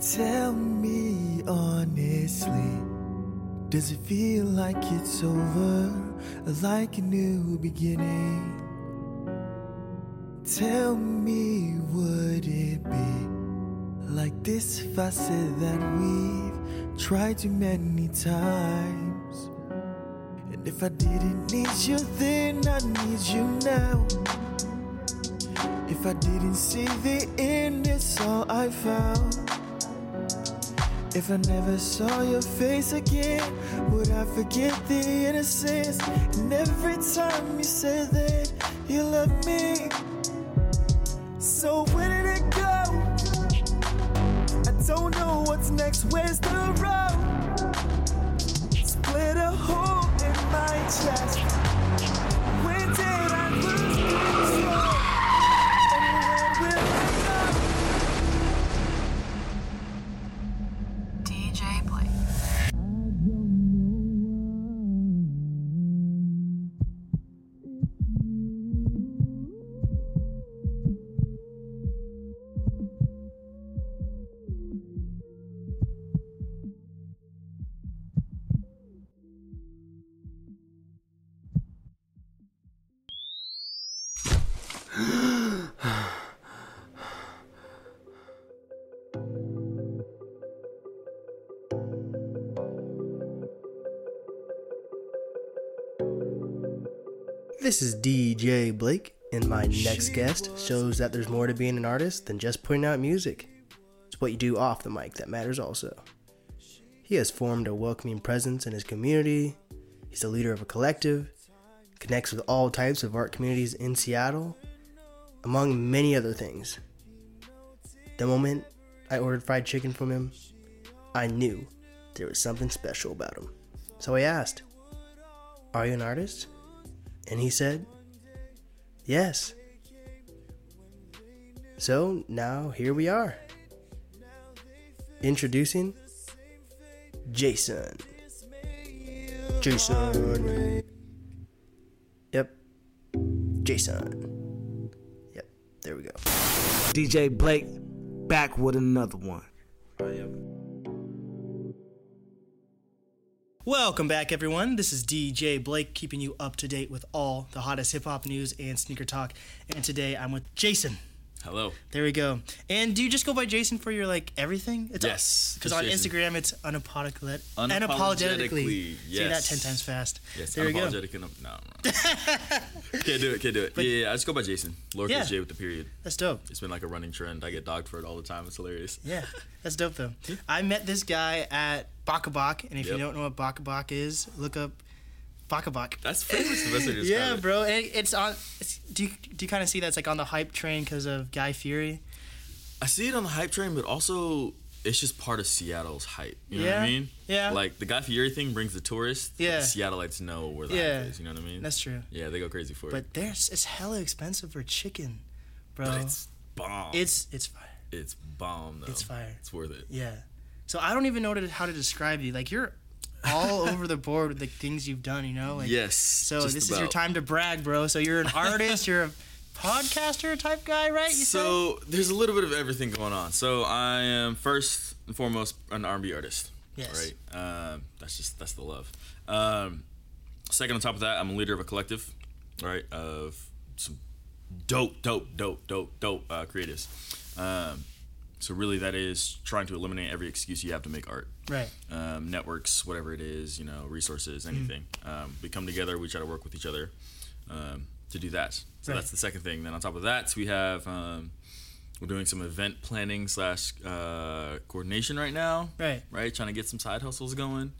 Tell me honestly, does it feel like it's over, like a new beginning? Tell me, would it be like this if I said that we've tried too many times? And if I didn't need you then, I need you now. If I didn't see the end, it's all I found. If I never saw your face again, would I forget the innocence? And every time you said that you love me, so where did it go? I don't know what's next. Where's the road? Split a hole in my chest. This is DJ Blake, and my next guest shows that there's more to being an artist than just putting out music. It's what you do off the mic that matters also. He has formed a welcoming presence in his community, he's the leader of a collective, connects with all types of art communities in Seattle, among many other things. The moment I ordered fried chicken from him, I knew there was something special about him. So I asked, Are you an artist? And he said, Yes. So now here we are. Introducing Jason. Jason. Yep. Jason. Yep. There we go. DJ Blake back with another one. Oh, Welcome back, everyone. This is DJ Blake, keeping you up to date with all the hottest hip hop news and sneaker talk. And today I'm with Jason. Hello. There we go. And do you just go by Jason for your like everything? It's Yes, Because on Jason. Instagram it's unapologetic, Unapologetically, unapologetically. Say that ten times fast. Yes, There we go. unapologetic and no, can't do it. Can't do it. yeah, yeah, I just go by Jason. Lorcas Yeah. J with the period. That's dope. It's been like a running trend. I get dogged for it all the time. It's hilarious. Yeah, that's dope though. I met this guy at Bok a Bok, and if you don't know what Bok a Bok is, look up Bok a Bok. That's pretty much the best way to describe yeah, it. bro. It, it's on. It's, do you do you kind of see that's like on the hype train because of Guy Fieri? I see it on the hype train, but also it's just part of Seattle's hype. You know what I mean? yeah. Like the Guy Fieri thing brings the tourists. Yeah. the Seattleites know where the Yeah. hype is. You know what I mean? That's true. yeah, they go crazy for it. But there's it's hella expensive for chicken, bro. But it's bomb. it's it's fire. it's bomb though. It's fire. It's worth it. Yeah. So I don't even know how to describe you. Like you're all over the board with the things you've done. You know. Like, yes. So this is your time to brag, bro. So you're an artist. you're a podcaster type guy, right? You said? So there's a little bit of everything going on. So I am first and foremost an R&B artist. Yes. Right. Um, that's just that's the love. Um, second on top of that, I'm a leader of a collective. Right. Of some dope, dope, dope, dope, dope uh, creatives. Um, so really, that is trying to eliminate every excuse you have to make art. Right. Um, networks, whatever it is, you know, resources, anything. Um, we come together. We try to work with each other um, to do that. So Right. that's the second thing. Then on top of that, we have um, we're doing some event planning slash uh, coordination right now. Right. Right, trying to get some side hustles going.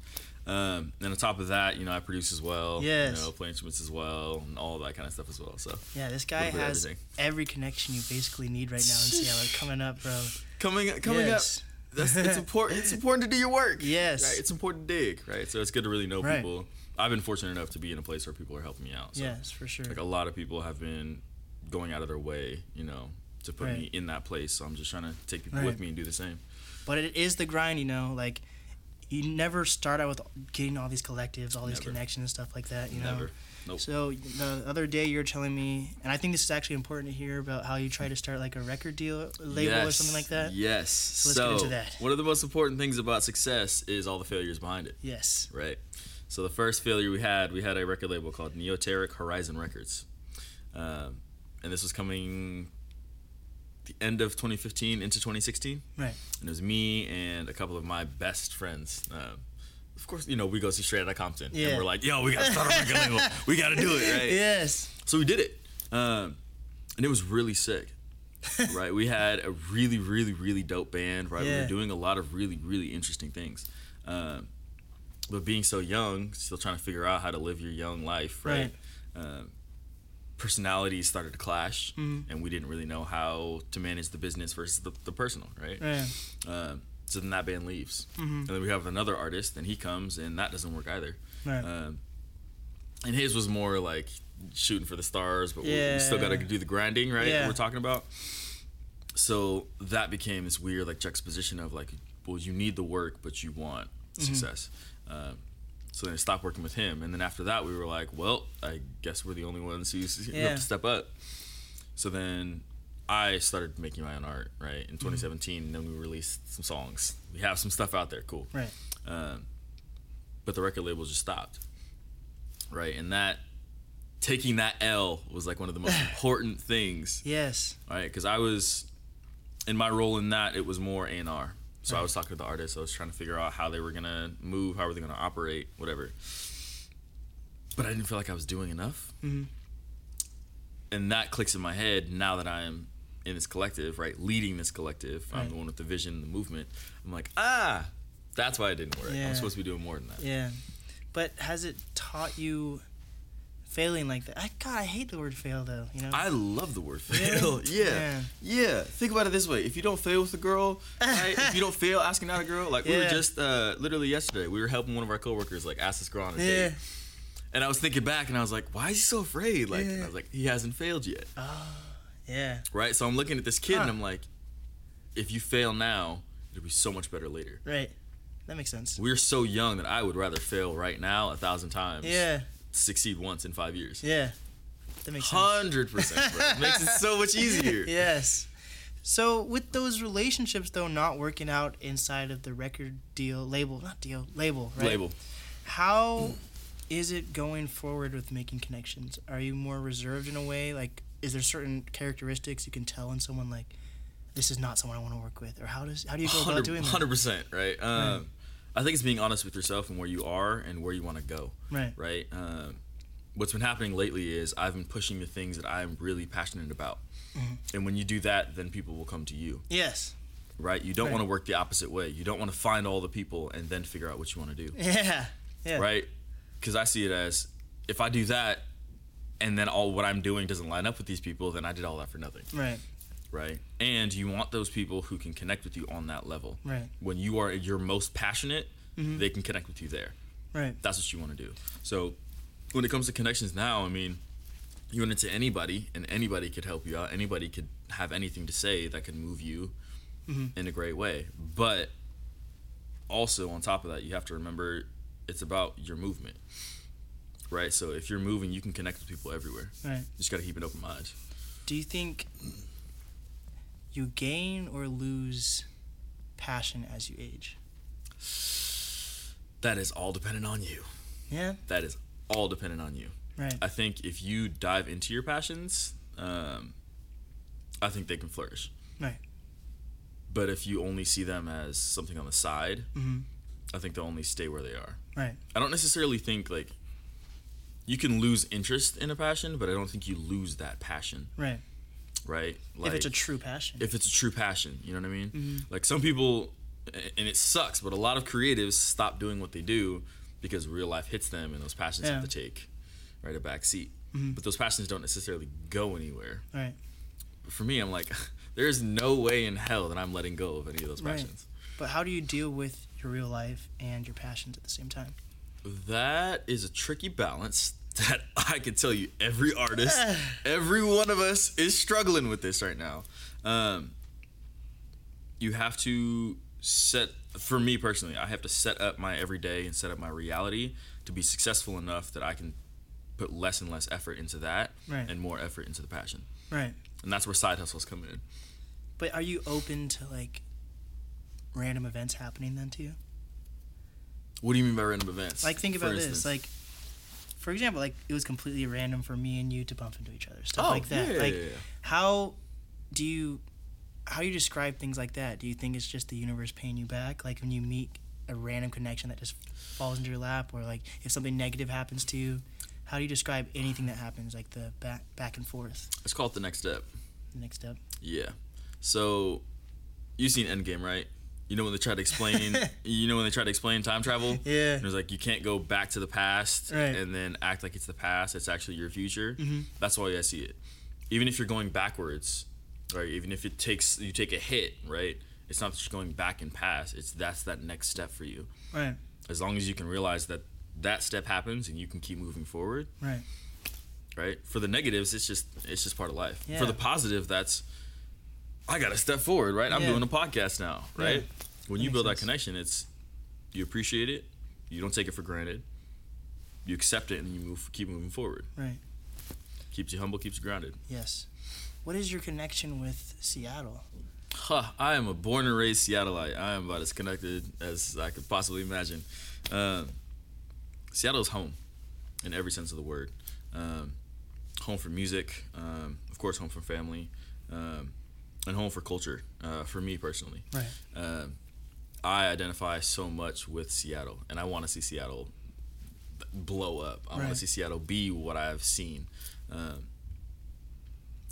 Um, and on top of that, you know, I produce as well. Yes. You know, play instruments as well, and all that kind of stuff as well. So Yeah, this guy Little bit of has everything. every connection you basically need right now in Seattle coming up, bro. coming coming Yes. up. That's it's important. It's important to do your work. Yes. Right. It's important to dig. Right. So it's good to really know Right. people. I've been fortunate enough to be in a place where people are helping me out. So Yes, for sure. like a lot of people have been going out of their way, you know, to put me in that place. So I'm just trying to take people Right. with me and do the same. But it is the grind, you know. Like you never start out with getting all these collectives, all these Never. connections and stuff like that. You know. Never. Nope. So the other day you're telling me, and I think this is actually important to hear about how you try to start like a record deal label or something like that. Yes. let's So, get into that. one of the most important things about success is all the failures behind it, Yes. right? So the first failure we had, we had a record label called Neoteric Horizon Records, um, and this was coming the end of 2015 into 2016, Right. and it was me and a couple of my best friends. Um, of course, you know we go see Straight Outta Compton, Yeah. and we're like, "Yo, we got to start a record label. We got to do it, right?" Yes. So we did it, um, and it was really sick. right, we had a really, really, really dope band. Right, we Yeah. were doing a lot of really, really interesting things. Um, but being so young, still trying to figure out how to live your young life. Right, Um, personalities started to clash, Mm-hmm. and we didn't really know how to manage the business versus the, the personal. Right. Right. Um, so then that band leaves, Mm-hmm. and then we have another artist, and he comes, and that doesn't work either. Right. Um, and his was more like shooting for the stars, but we- we still got to do the grinding, right? Yeah. We're talking about. So that became this weird like juxtaposition of like, well, you need the work, but you want Mm-hmm. success. Um, so then I stopped working with him, and then after that, we were like, well, I guess we're the only ones who who Yeah. have to step up. So then I started making my own art, right, Mm-hmm. in 2017, and then we released some songs. We have some stuff out there, cool. Right. Um, but the record label just stopped. Right. And that, taking that L was like one of the most important things. Yes. Right. Because I was, in my role in that, it was more A&R. So I was talking to the artist. I was trying to figure out how they were going to move, how were they going to operate, whatever. But I didn't feel like I was doing enough. Mhm. And that clicks in my head now that I am in this collective, right? Leading this collective. I'm the one with the vision, the movement. I'm like, ah, that's why it didn't work. Yeah. I'm supposed to be doing more than that. Yeah. But has it taught you failing like that? I God, I hate the word fail though. You know. I love the word fail. Yeah. Yeah. yeah. Think about it this way: if you don't fail with a girl, right? if you don't fail asking out a girl, like we were just uh, literally yesterday, we were helping one of our coworkers like ask this girl on a yeah. date, and I was thinking back, and I was like, why is he so afraid? Like, Yeah. I was like, he hasn't failed yet, Yeah. right? So I'm looking at this kid, and I'm like, if you fail now, it'll be so much better later. Right. That makes sense. We're so young that I would rather fail right now a thousand times, Yeah. Succeed once in five years. Yeah. That makes. Hundred percent. Makes it so much easier. Yes. So with those relationships though not working out inside of the record deal label, not deal, label, right? Label. How is it going forward with making connections? Are you more reserved in a way? Like is there certain characteristics you can tell in someone like this is not someone I want to work with or how does how do you go about doing that? Hundred percent, right? Um, I think it's being honest with yourself and where you are and where you want to go, Right. right? Um, what's been happening lately is I've been pushing the things that I'm really passionate about, Mm-hmm. and when you do that, then people will come to you, Yes. right? You don't Right. want to work the opposite way. You don't want to find all the people and then figure out what you want to do, Yeah. Yeah. right? Because I see it as if I do that, and then all what I'm doing doesn't line up with these people, then I did all that for nothing, Right. Right? And you want those people who can connect with you on that level. Right. when you are your most passionate, mm-hmm. they can connect with you there. Right. That's what you want to do. So when it comes to connections now, I mean, you run into anybody, and anybody could help you out. Anybody could have anything to say that could move you mm-hmm. in a great way. But also on top of that, you have to remember it's about your movement, right? So if you're moving, you can connect with people everywhere. Right. You just got to keep an open mind. Do you think you gain or lose passion as you age? That is all dependent on you. Yeah. That is all dependent on you. Right. I think if you dive into your passions, um, I think they can flourish. Right. But if you only see them as something on the side, Mhm. I think they'll only stay where they are. Right. I don't necessarily think like you can lose interest in a passion, but I don't think you lose that passion, Right. Right? if it's a true passion. if it's a true passion, you know what I mean? Mm-hmm. Like some people, and it sucks, but a lot of creatives stop doing what they do because real life hits them, and those passions Yeah. Mm-hmm. have to take right a back seat. But those passions don't necessarily go anywhere. right. But for me, I'm like, there's no way in hell that I'm letting go of any of those passions. Right. passions. But how do you deal with your real life and your passions at the same time? That is a tricky balance that I can tell you every artist, every one of us is struggling with this right now. Um, you have to set for me personally, I have to set up my everyday and set up my reality to be successful enough that I can put less and less effort into that Right. and more effort into the passion. Right. And that's where side hustles come in. But are you open to like random events happening then to you? What do you mean by random events? Like think about this. Like for example, like it was completely random for me and you to bump into each other. Stuff oh, like that. Yeah, like how do you how do you describe things like that? Do you think it's just the universe paying you back? Like when you meet a random connection that just falls into your lap or like if something negative happens to you, how do you describe anything that happens like the back back and forth? Let's call it the next step. The next step. Yeah. So you've seen Endgame, right? You know when they try to explain you know when they try to explain time travel? Yeah. And it's like you can't go back to the past Right. and then act like it's the past. It's actually your future. Mhm. That's why I see it. Even if you're going backwards, right? Even if it takes you take a hit, right? It's not just going back and past. It's that's that next step for you. Right. As long as you can realize that that step happens and you can keep moving forward, Right. right? For the negatives, it's just it's just part of life. Yeah. For the positive, that's I got to step forward, right? I'm Yeah. doing a podcast now, right? Yeah. When That you build that connection, it's you appreciate it, you don't take it for granted, you accept it, and you move, keep moving forward. Right. Keeps you humble, keeps you grounded. Yes. What is your connection with Seattle? Huh, I am a born and raised Seattleite. I am about as connected as I could possibly imagine. Um, Seattle is home in every sense of the word. Um, home for music, um, of course, home for family, um, and home for culture. Uh, for me personally, Right. um, I identify so much with Seattle, and I want to see Seattle blow up. I want to see Seattle be what I've seen. Um,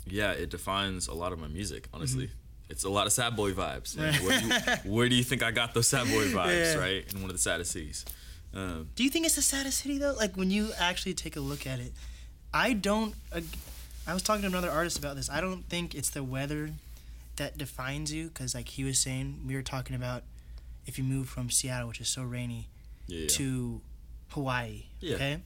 yeah, it defines a lot of my music. Honestly, it's a lot of sad boy vibes. Mm-hmm. Right. Where, do you, where do you think I got those sad boy vibes? Yeah. Right, in one of the saddest cities. Um, Do you think it's the saddest city though? Like when you actually take a look at it, I don't. ag I was talking to another artist about this. I don't think it's the weather that defines you, because like he was saying, we were talking about if you move from Seattle, which is so rainy, yeah, to Hawaii. Yeah. Okay.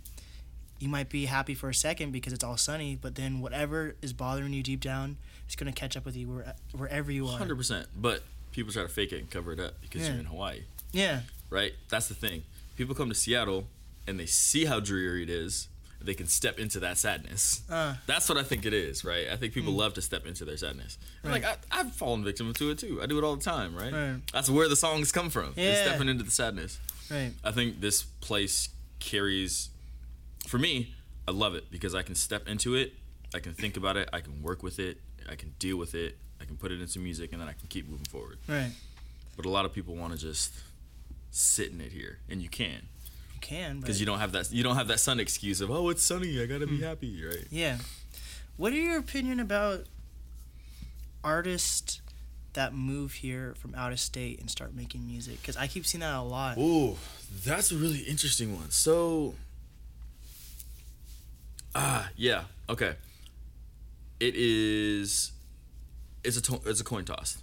You might be happy for a second because it's all sunny, but then whatever is bothering you deep down is gonna catch up with you where, wherever you are. hundred percent. But people try to fake it and cover it up because Yeah. you're in Hawaii. Yeah. right? That's the thing. People come to Seattle and they see how dreary it is. They can step into that sadness. Uh, That's what I think it is, right? I think people love to step into their sadness. Right. Like I, I've fallen victim to it too. I do it all the time, right? Right. That's where the songs come from. Yeah. stepping into the sadness. right. I think this place carries, for me, I love it because I can step into it. I can think about it. I can work with it. I can deal with it. I can put it into music, and then I can keep moving forward. Right. But a lot of people want to just sit in it here, and you can can. because you don't have that you don't have that sun excuse of oh it's sunny I gotta be Hmm. happy right Yeah. What are your opinion about artists that move here from out of state and start making music? Because I keep seeing that a lot. oh that's a really interesting one so ah yeah okay it is it's a to- it's a coin toss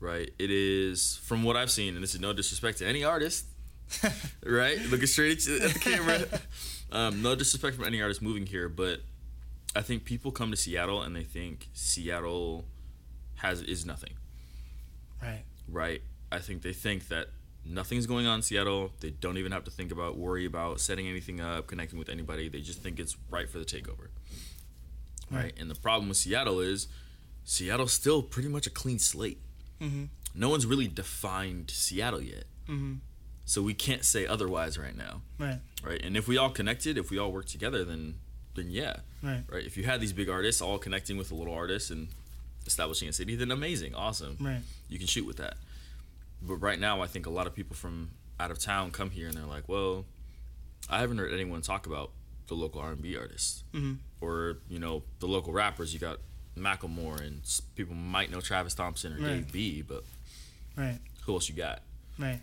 right it is from what I've seen and this is no disrespect to any artist right looking straight at the camera um, no disrespect from any artist moving here but I think people come to Seattle and they think Seattle has is nothing Right. right? I think they think that nothing's going on in Seattle. They don't even have to think about, worry about setting anything up, connecting with anybody. They just think it's right for the takeover, right? And the problem with Seattle is Seattle's still pretty much a clean slate. Mhm. No one's really defined Seattle yet, Mhm. So we can't say otherwise right now, Right. right? And if we all connected, if we all work together, then then yeah, Right. right? If you had these big artists all connecting with a little artist and establishing a city, then amazing, awesome Right. you can shoot with that. But right now, I think a lot of people from out of town come here and they're like, "Well, I haven't heard anyone talk about the local R&B artists Mhm. or you know the local rappers. You got Macklemore and people might know Travis Thompson or Right. Dave B, but Right. who else you got? Right.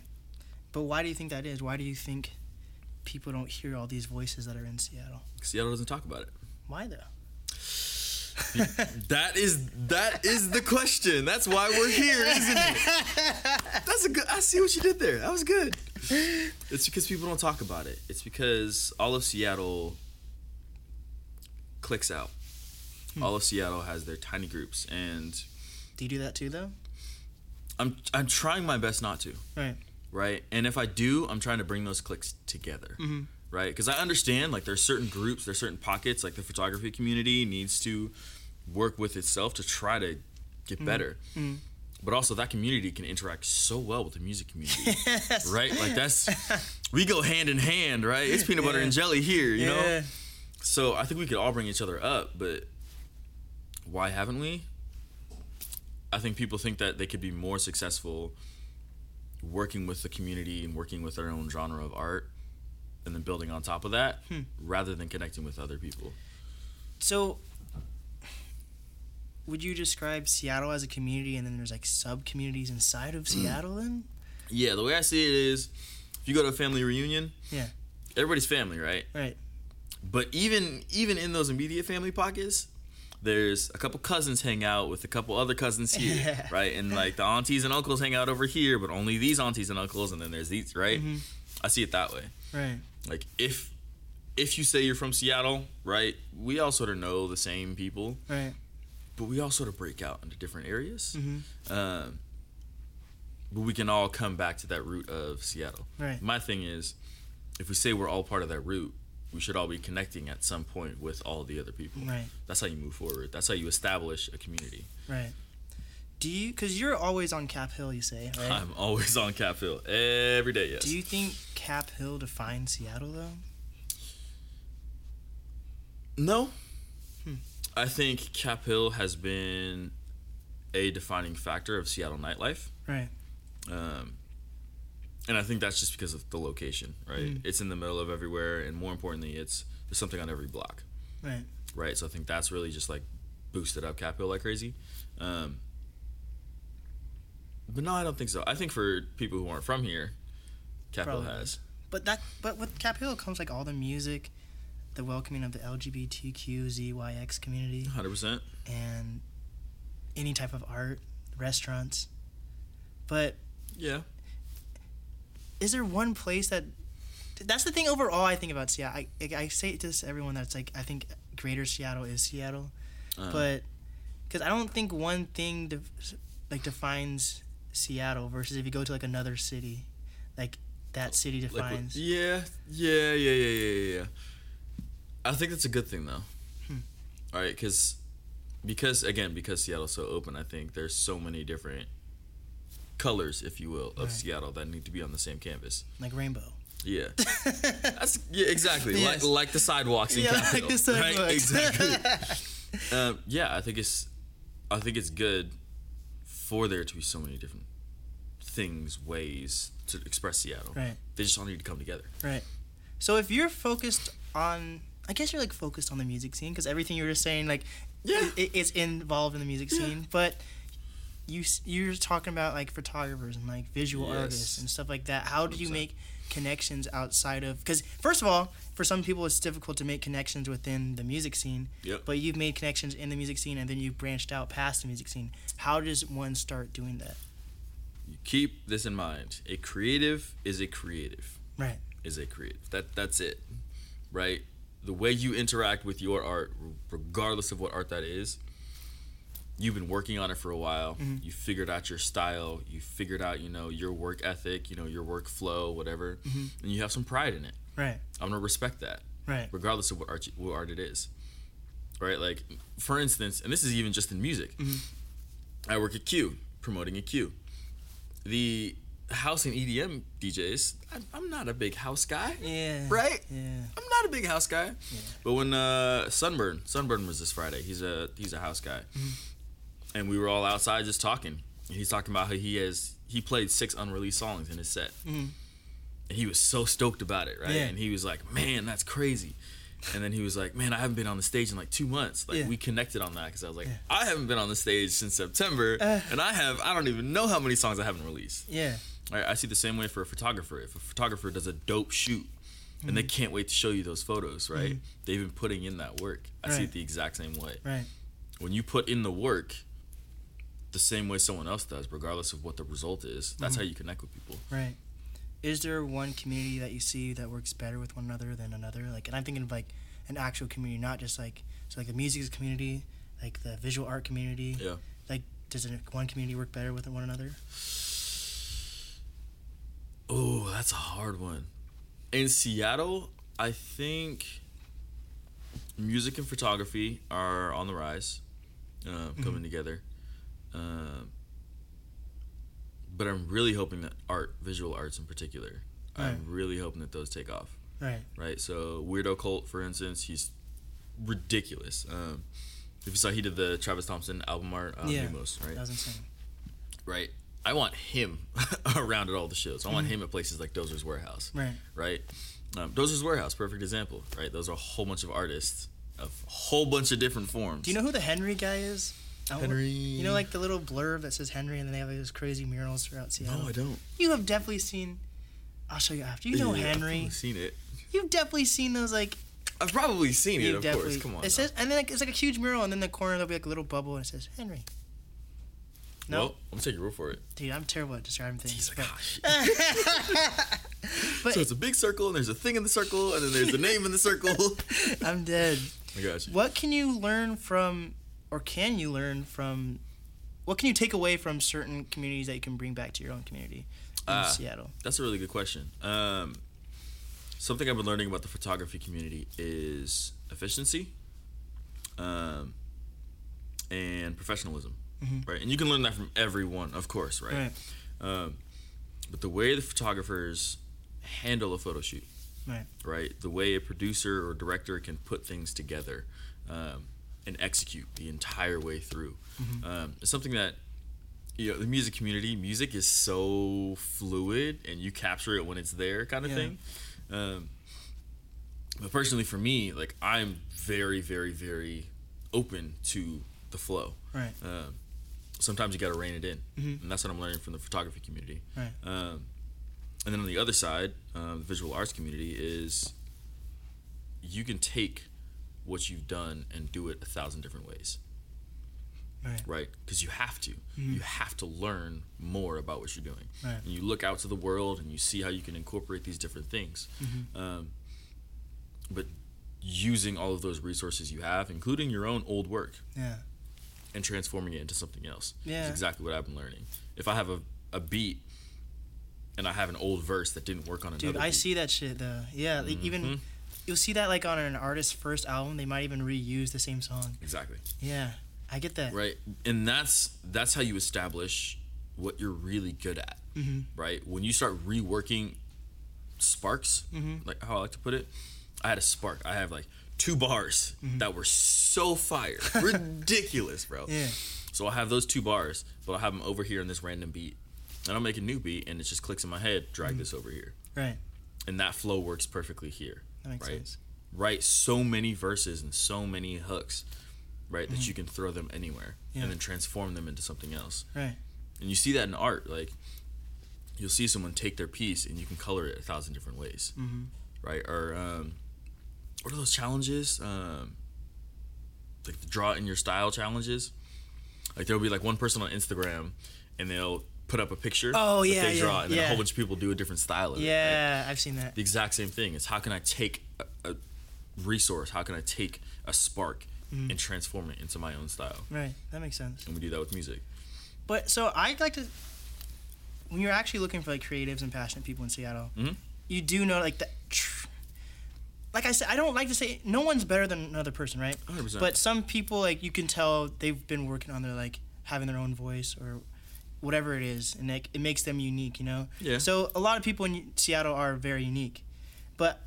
But why do you think that is? Why do you think people don't hear all these voices that are in Seattle? Seattle doesn't talk about it. Why though? That is that is the question. That's why we're here, isn't it? That's a good. I see what you did there. That was good. It's because people don't talk about it. It's because all of Seattle clicks out. Hmm. All of Seattle has their tiny groups, and Do you do that too though? I'm I'm trying my best not to. Right. Right. And if I do, I'm trying to bring those clicks together. Mm-hmm. Right. Because I understand like there's certain groups, there's certain pockets. Like the photography community needs to work with itself to try to get Mm-hmm. better. But also that community can interact so well with the music community. Right. Like that's we go hand in hand. Right. It's peanut butter Yeah. and jelly here. You know. So I think we could all bring each other up, but why haven't we? I think people think that they could be more successful working with the community and working with their own genre of art and then building on top of that hmm. rather than connecting with other people. So, would you describe Seattle as a community, and then there's like sub communities inside of hmm. Seattle? Then, Yeah, the way I see it is if you go to a family reunion, Yeah. everybody's family, right? right? But even even in those immediate family pockets, there's a couple cousins hang out with a couple other cousins here, right? And like the aunties and uncles hang out over here, but only these aunties and uncles, and then there's these, right? I see it that way. Right. Like if if you say you're from Seattle, right? We all sort of know the same people, Right. but we all sort of break out into different areas. Mm-hmm. Um, but we can all come back to that root of Seattle. Right. My thing is, if we say we're all part of that root, we should all be connecting at some point with all the other people. Right. That's how you move forward. That's how you establish a community. Right. Do you? Because you're always on Cap Hill, you say, right? I'm always on Cap Hill every day. Yes. Do you think Cap Hill defines Seattle though? No. Hmm. I think Cap Hill has been a defining factor of Seattle nightlife. Right. Um, and I think that's just because of the location, right? It's in the middle of everywhere, and more importantly, it's there's something on every block, Right. right? So I think that's really just like boosted up Capitol like crazy. Um, but no, I don't think so. I think for people who aren't from here, Capitol Probably. has. But that, but with Capitol comes like all the music, the welcoming of the LGBTQZYX community, 100%. and any type of art, restaurants. But Yeah. Is there one place that? That's the thing overall. I think about Seattle. I, I, say to everyone that's like I think Greater Seattle is Seattle, Uh, but because I don't think one thing def- like defines Seattle versus if you go to like another city, like that city defines. yeah, yeah, yeah, yeah, yeah, yeah, yeah. I think that's a good thing though. Hmm. All right, because because again because Seattle's so open, I think there's so many different colors, if you will, of Right. Seattle that need to be on the same canvas. like rainbow. Yeah, that's yeah, exactly Yes. like like the sidewalks in Yeah, like Capitol, the right? sidewalks. Exactly. um, yeah, I think it's I think it's good for there to be so many different things, ways to express Seattle. Right. They just all need to come together. Right. So if you're focused on, I guess you're like focused on the music scene because everything you were just saying, like, Yeah. it, it's involved in the music Yeah. scene. But you you're talking about like photographers and like visual Yes. artists and stuff like that. How do you make connections outside of? Because first of all, for some people it's difficult to make connections within the music scene. Yep. But you've made connections in the music scene and then you've branched out past the music scene. How does one start doing that? You keep this in mind. A creative is a creative. Right. Is a creative. That that's it. Right? The way you interact with your art, regardless of what art that is, you've been working on it for a while. Mm-hmm. You figured out your style. You figured out, you know, your work ethic, you know, your workflow, whatever, mm-hmm. and you have some pride in it. Right. I'm gonna respect that, Right. regardless of what art what art it is. Right? Like, for instance, and this is even just in music. Mm-hmm. I work at Q, promoting a Q. The house and EDM DJs, I'm, I'm not a big house guy. Yeah. Right? Yeah. I'm not a big house guy. But when uh, Sunburn, Sunburn was this Friday. He's a he's a house guy, and we were all outside just talking. And he's talking about how he has he played six unreleased songs in his set, Mhm. and he was so stoked about it, right? Yeah. And he was like, "Man, that's crazy." And then he was like, "Man, I haven't been on the stage in like two months." Like Yeah. we connected on that because I was like, Yeah. "I haven't been on the stage since September, Uh. and I have I don't even know how many songs I haven't released." Yeah. I, I see the same way for a photographer. If a photographer does a dope shoot and Mm-hmm. they can't wait to show you those photos, right? They've been putting in that work. I see it the exact same way. Right. When you put in the work the same way someone else does, regardless of what the result is, that's Mm-hmm. how you connect with people. Right. Is there one community that you see that works better with one another than another? Like, and I'm thinking of like an actual community, not just like so like the music community, like the visual art community. Yeah. Like, does one community work better with one another? Oh, that's a hard one. In Seattle, I think music and photography are on the rise, uh, coming together. Um but I'm really hoping that art, visual arts in particular, Right. I'm really hoping that those take off. Right. Right. So Weirdo Cult, for instance, he's ridiculous. Um, if you saw, he did the Travis Thompson album art, uh, Yeah. Right? That was insane. right. I want him around at all the shows. I want him at places like Dozer's Warehouse Right. right? Um, Dozer's Warehouse, perfect example, right? Those are a whole bunch of artists of a whole bunch of different forms. Do you know who the Henry guy is? Don't- Henry? You know, like the little blurb that says Henry, and then they have like, those crazy murals throughout Seattle. No, I don't. You have definitely seen. I'll show you after. You know Yeah, I've Henry. seen it. You've definitely seen those like. I've probably seen it, of course. Come on. It now. says, and then like, it's like a huge mural, and then the corner there'll be like a little bubble, and it says Henry. No, Well, I'm gonna take your word for it. dude, I'm terrible at describing things. Like, but, ah, but so it's a big circle, and there's a thing in the circle, and then there's a name in the circle. I'm dead. I got you. What can you learn from, or can you learn from? What can you take away from certain communities that you can bring back to your own community in Ah. Seattle? That's a really good question. Um, something I've been learning about the photography community is efficiency um, and professionalism, right? And you can learn that from everyone, of course, right? Right. Um, but the way the photographers handle a photo shoot, Right. right? The way a producer or director can put things together um, and execute the entire way through um, is something that you know the music community. Music is so fluid, and you capture it when it's there, kind of Yeah. thing. Um, but personally, for me, like I'm very, very, very open to the flow. Right. Um, sometimes you got to rein it in, and that's what I'm learning from the photography community. Right. Um, and then on the other side, um, the visual arts community is you can take what you've done and do it a thousand different ways, Right. right? Because you have to. You have to learn more about what you're doing. Right. And you look out to the world and you see how you can incorporate these different things. Um, but using all of those resources you have, including your own old work, Yeah. and transforming it into something else. Yeah. Is exactly what I've been learning. If I have a, a beat and I have an old verse that didn't work on another Dude, I beat, see that shit though. Yeah, like, Mhm. even you'll see that like on an artist's first album, they might even reuse the same song. Exactly. Yeah, I get that. Right. And that's that's how you establish what you're really good at. Mm-hmm. Right? When you start reworking sparks, Mm-hmm. like how I like to put it, I had a spark. I have like two bars that were so fire. Ridiculous, bro. Mm-hmm. Yeah. So I'll have those two bars, but I'll have them over here in this random beat. And I'll make a new beat and it just clicks in my head, Mm-hmm. drag this over here. Right. And that flow works perfectly here. That makes right? sense. Write so many verses and so many hooks, right, that you can throw them anywhere Mm-hmm. Yeah. and then transform them into something else. Right. And you see that in art. Like, you'll see someone take their piece and you can color it a thousand different ways. Mm-hmm. Right? Or, um, what are those challenges? Um, like the draw in your style challenges. Like, there'll be like one person on Instagram and they'll put up a picture. Oh, that yeah, they draw, yeah, and then a whole bunch of people do a different style of it. right? Yeah, I've seen that. the exact same thing. It's how can I take a, a resource, how can I take a spark Mm-hmm. and transform it into my own style? Right. That makes sense. And we do that with music. But so I'd like to, when you're actually looking for like creatives and passionate people in Seattle, Mhm. you do know like that. Tr- like I said, I don't like to say no one's better than another person, right? 100%. But some people like you can tell they've been working on their like having their own voice or whatever it is, and like, it makes them unique, you know. Yeah. So a lot of people in Seattle are very unique, but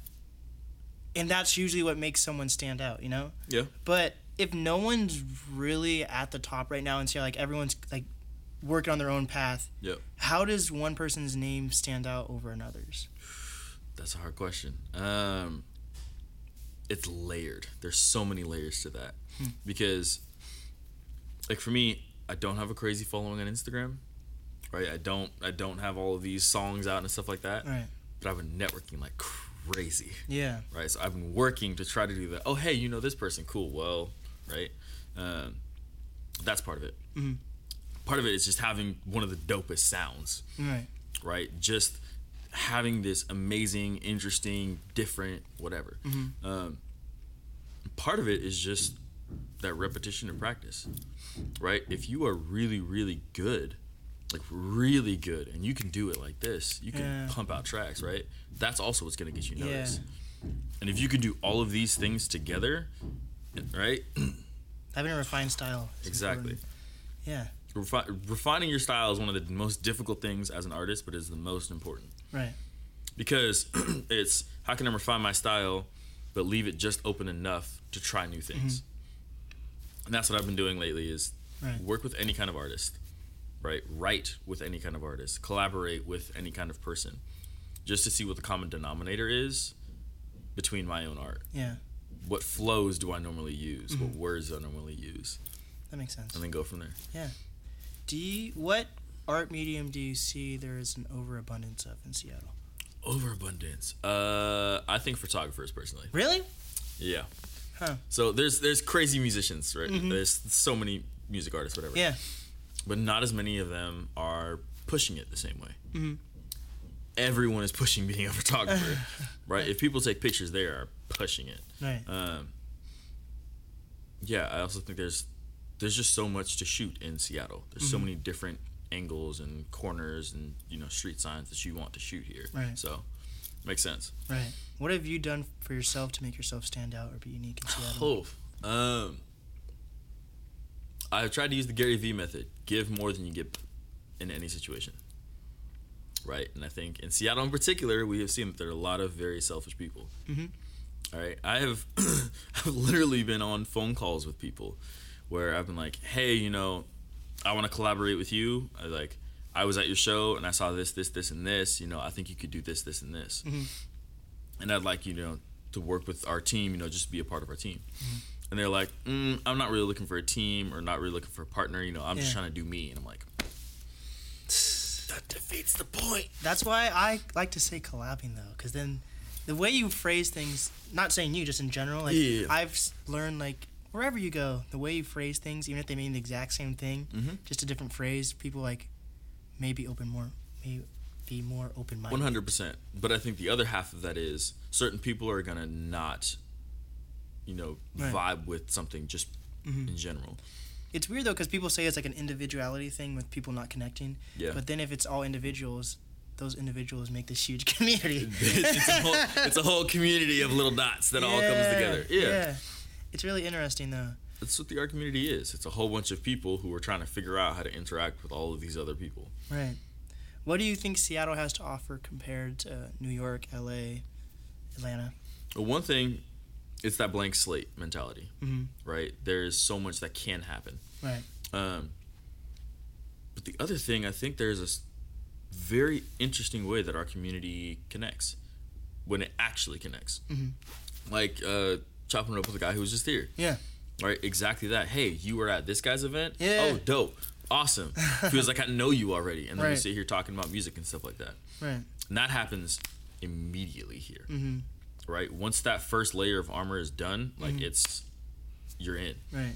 and that's usually what makes someone stand out, you know. Yeah. But if no one's really at the top right now and say like everyone's like working on their own path, Yep. how does one person's name stand out over another's? That's a hard question. Um, it's layered. There's so many layers to that Hmm. because, like for me, I don't have a crazy following on Instagram, right? I don't. I don't have all of these songs out and stuff like that. Right. But I've been networking like crazy, Yeah. right? So I've been working to try to do that. Oh, hey, you know this person? Cool. Well, right. Um, that's part of it. Mhm. Part of it is just having one of the dopest sounds Right. right? Just having this amazing, interesting, different, whatever. Um, part of it is just that repetition and practice, right? If you are really, really good, like really good, and you can do it like this, you can Yeah. pump out tracks, right? That's also what's gonna get you Yeah. noticed. And if you can do all of these things together, right? Having a refined style. exactly. important. Yeah. Refi- refining your style is one of the most difficult things as an artist, but is the most important Right. because it's how can I refine my style, but leave it just open enough to try new things. Mm-hmm. And that's what I've been doing lately is Right. work with any kind of artist, right? Write with any kind of artist, collaborate with any kind of person, just to see what the common denominator is between my own art. Yeah. What flows do I normally use? What words do I normally use? That makes sense. And then go from there. Yeah. Do you, what art medium do you see there is an overabundance of in Seattle? Overabundance. Uh, I think photographers personally. Really? Yeah. Huh. So there's there's crazy musicians, right? There's so many music artists, whatever. Yeah. But not as many of them are pushing it the same way. Mhm. Everyone is pushing being a photographer, right? If people take pictures, they are pushing it. Right. Um, yeah, I also think there's there's just so much to shoot in Seattle. There's so many different angles and corners and you know street signs that you want to shoot here. Right. So makes sense. Right. What have you done for yourself to make yourself stand out or be unique in Seattle? Oh, um, I've tried to use the Gary Vee method: give more than you get in any situation. Right, and I think in Seattle in particular, we have seen that there are a lot of very selfish people. Mhm. All right, I have, I've literally been on phone calls with people where I've been like, "Hey, you know, I want to collaborate with you. I like, I was at your show and I saw this, this, this, and this. You know, I think you could do this, this, and this, Mhm. and I'd like you know to work with our team. You know, just be a part of our team." And they're like, mm, "I'm not really looking for a team or not really looking for a partner. You know, I'm just trying to do me." And I'm like, "That defeats the point." That's why I like to say collabing though, because then the way you phrase things, not saying you, just in general, like Yeah. I've learned like wherever you go, the way you phrase things, even if they mean the exact same thing, Mhm. just a different phrase, people like maybe open more, be more open minded. One hundred percent. But I think the other half of that is certain people are gonna not, you know, Right. vibe with something just Mhm. in general. It's weird though, because people say it's like an individuality thing with people not connecting. Yeah. But then if it's all individuals, those individuals make this huge community. it's, a whole, it's a whole community of little dots that all comes together. Yeah. It's really interesting though. That's what the art community is. It's a whole bunch of people who are trying to figure out how to interact with all of these other people. Right. What do you think Seattle has to offer compared to New York, LA, Atlanta? Well, one thing, it's that blank slate mentality, Mhm. right? There is so much that can happen. Right. Um, but the other thing, I think there's a very interesting way that our community connects when it actually connects. Mhm. Like uh, chopping it up with a guy who was just here. Yeah. Right, exactly that. Hey, you were at this guy's event. Yeah. Oh, dope, awesome. Feels like I know you already, and then we sit here talking about music and stuff like that. Right. And that happens immediately here. Mhm. Right, once that first layer of armor is done, like Mhm. it's you're in. Right.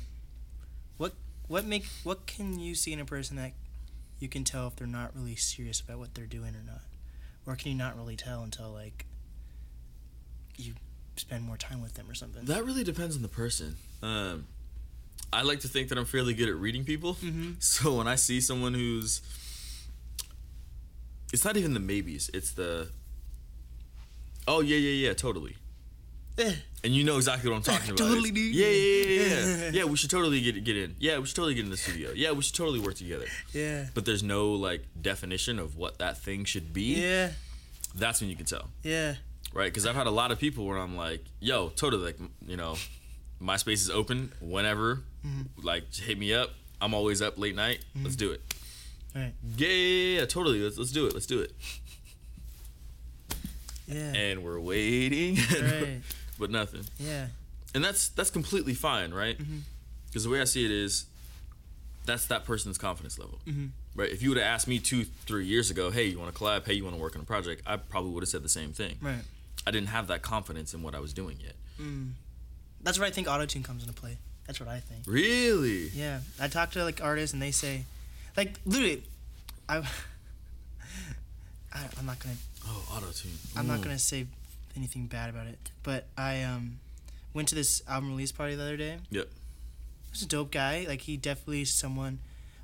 What what make what can you see in a person that you can tell if they're not really serious about what they're doing or not? Or can you not really tell until like you spend more time with them or something? That really depends on the person. Um, I like to think that I'm fairly good at reading people. Mhm. So when I see someone who's, it's not even the maybes. It's the, oh yeah yeah yeah totally. Eh. And you know exactly what I'm talking about. Totally, dude. Yeah, yeah, yeah, yeah, yeah. Yeah, we should totally get get in. Yeah, we should totally get in the studio. Yeah, we should totally work together. yeah. But there's no like definition of what that thing should be. Yeah. That's when you can tell, Yeah. Right? Because I've had a lot of people where I'm like, yo, totally, like, you know, my space is open whenever. Mm-hmm. Like, hit me up. I'm always up late night. Let's do it. Right. Yeah, yeah, yeah, totally. Let's let's do it. Let's do it. Yeah. And we're waiting, Right. but nothing. Yeah. and that's that's completely fine, right? Because the way I see it is, that's that person's confidence level, Mhm. right? If you would have asked me two, three years ago, "Hey, you want to collab? Hey, you want to work on a project?" I probably would have said the same thing. Right. I didn't have that confidence in what I was doing yet. Mm. That's where I think autotune comes into play. That's what I think. Really? Yeah, I talk to like artists and they say, like literally, I, I I'm not gonna Oh, auto tune. I'm not gonna say anything bad about it, but I um went to this album release party the other day. Yep. he's a dope guy. Like he definitely is someone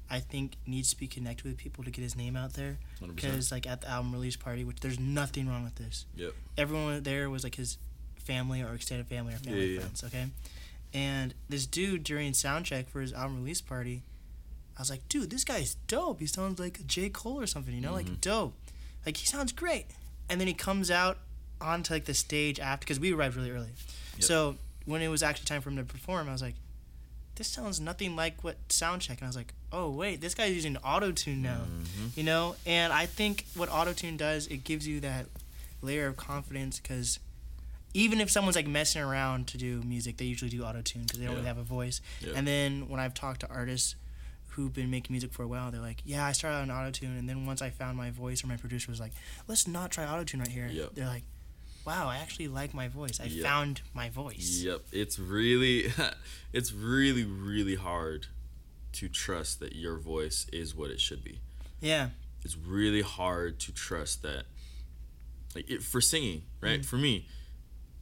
I think needs to be connected with people to get his name out there. Because like at the album release party, which there's nothing wrong with this. Yep. Everyone there was like his family or extended family or family Yeah, yeah. friends. Okay, and this dude during soundcheck for his album release party, I was like, dude, this guy's dope. He sounds like J Cole or something. You know, Mm-hmm. like dope. Like he sounds great. And then he comes out onto like the stage after because we arrived really early. Yep. So when it was actually time for him to perform, I was like, this sounds nothing like what soundcheck. And I was like, oh wait, this guy's using auto tune now. Mm-hmm. You know, and I think what auto tune does, it gives you that layer of confidence because even if someone's like messing around to do music, they usually do auto tune because they don't Yeah. really have a voice. Yeah. And then when I've talked to artists who've been making music for a while, they're like, "Yeah, I started on auto tune, and then once I found my voice, or my producer was like, let's not try auto tune right here." Yep. They're like, "Wow, I actually like my voice. I Yep. found my voice." Yep, it's really, it's really, really hard to trust that your voice is what it should be. Yeah. It's really hard to trust that, like, it, for singing, right? Mm. For me,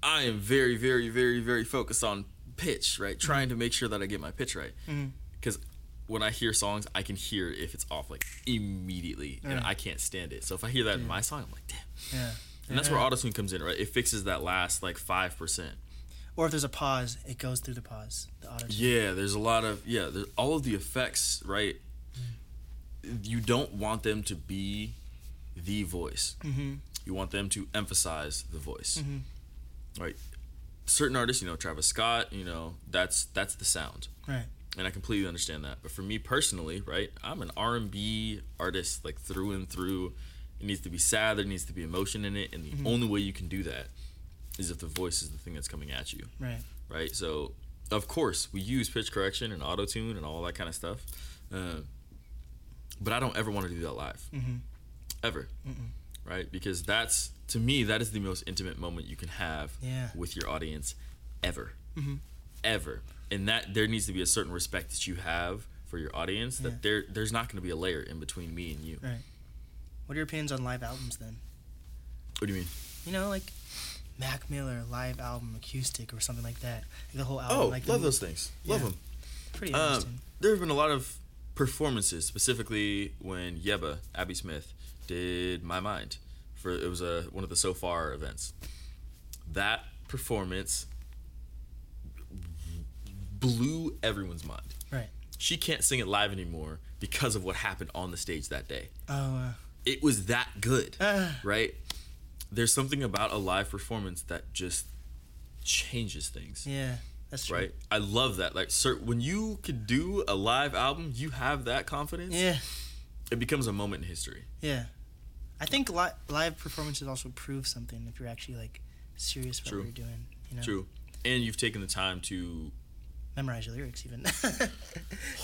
I am very, very, very, very focused on pitch, right? Mm. Trying to make sure that I get my pitch right, mm. because when I hear songs, I can hear if it's off like immediately, and I can't stand it. So if I hear that in my song, I'm like, damn. Yeah. And that's where autotune comes in, right? It fixes that last like five percent. Or if there's a pause, it goes through the pause. The auto. Yeah, there's a lot of yeah, there's all of the effects, right? You don't want them to be the voice. Mm-hmm. You want them to emphasize the voice, right? Certain artists, you know, Travis Scott, you know, that's that's the sound, Right. and I completely understand that. But for me personally, right, I'm an R&B artist, like through and through. It needs to be sad. There needs to be emotion in it, and the only way you can do that is if the voice is the thing that's coming at you Right. right? So, of course, we use pitch correction and auto tune and all that kind of stuff. Uh, but I don't ever want to do that live, Mhm. ever, right? Because that's to me that is the most intimate moment you can have Yeah. with your audience, ever, Mhm. ever. And that there needs to be a certain respect that you have for your audience. Yeah. That there there's not going to be a layer in between me and you. Right. What are your opinions on live albums then? What do you mean? You know, like Mac Miller live album acoustic or something like that. Like the whole album. Oh, like love the, those things. Love Yeah. them. Pretty Um, interesting. there have been a lot of performances, specifically when Yebba Abbey Smith did "My Mind" for it was a one of the Sofar events. That performance blew everyone's mind. Right. She can't sing it live anymore because of what happened on the stage that day. Oh, uh, It was that good, Ah. right? There's something about a live performance that just changes things yeah, that's true. right? I love that. Like, sir, when you can do a live album, you have that confidence. Yeah, It becomes a moment in history. yeah. I think li- live performances also prove something if you're actually like serious about True. what you're doing. You know, True. And you've taken the time to. memorize your lyrics even.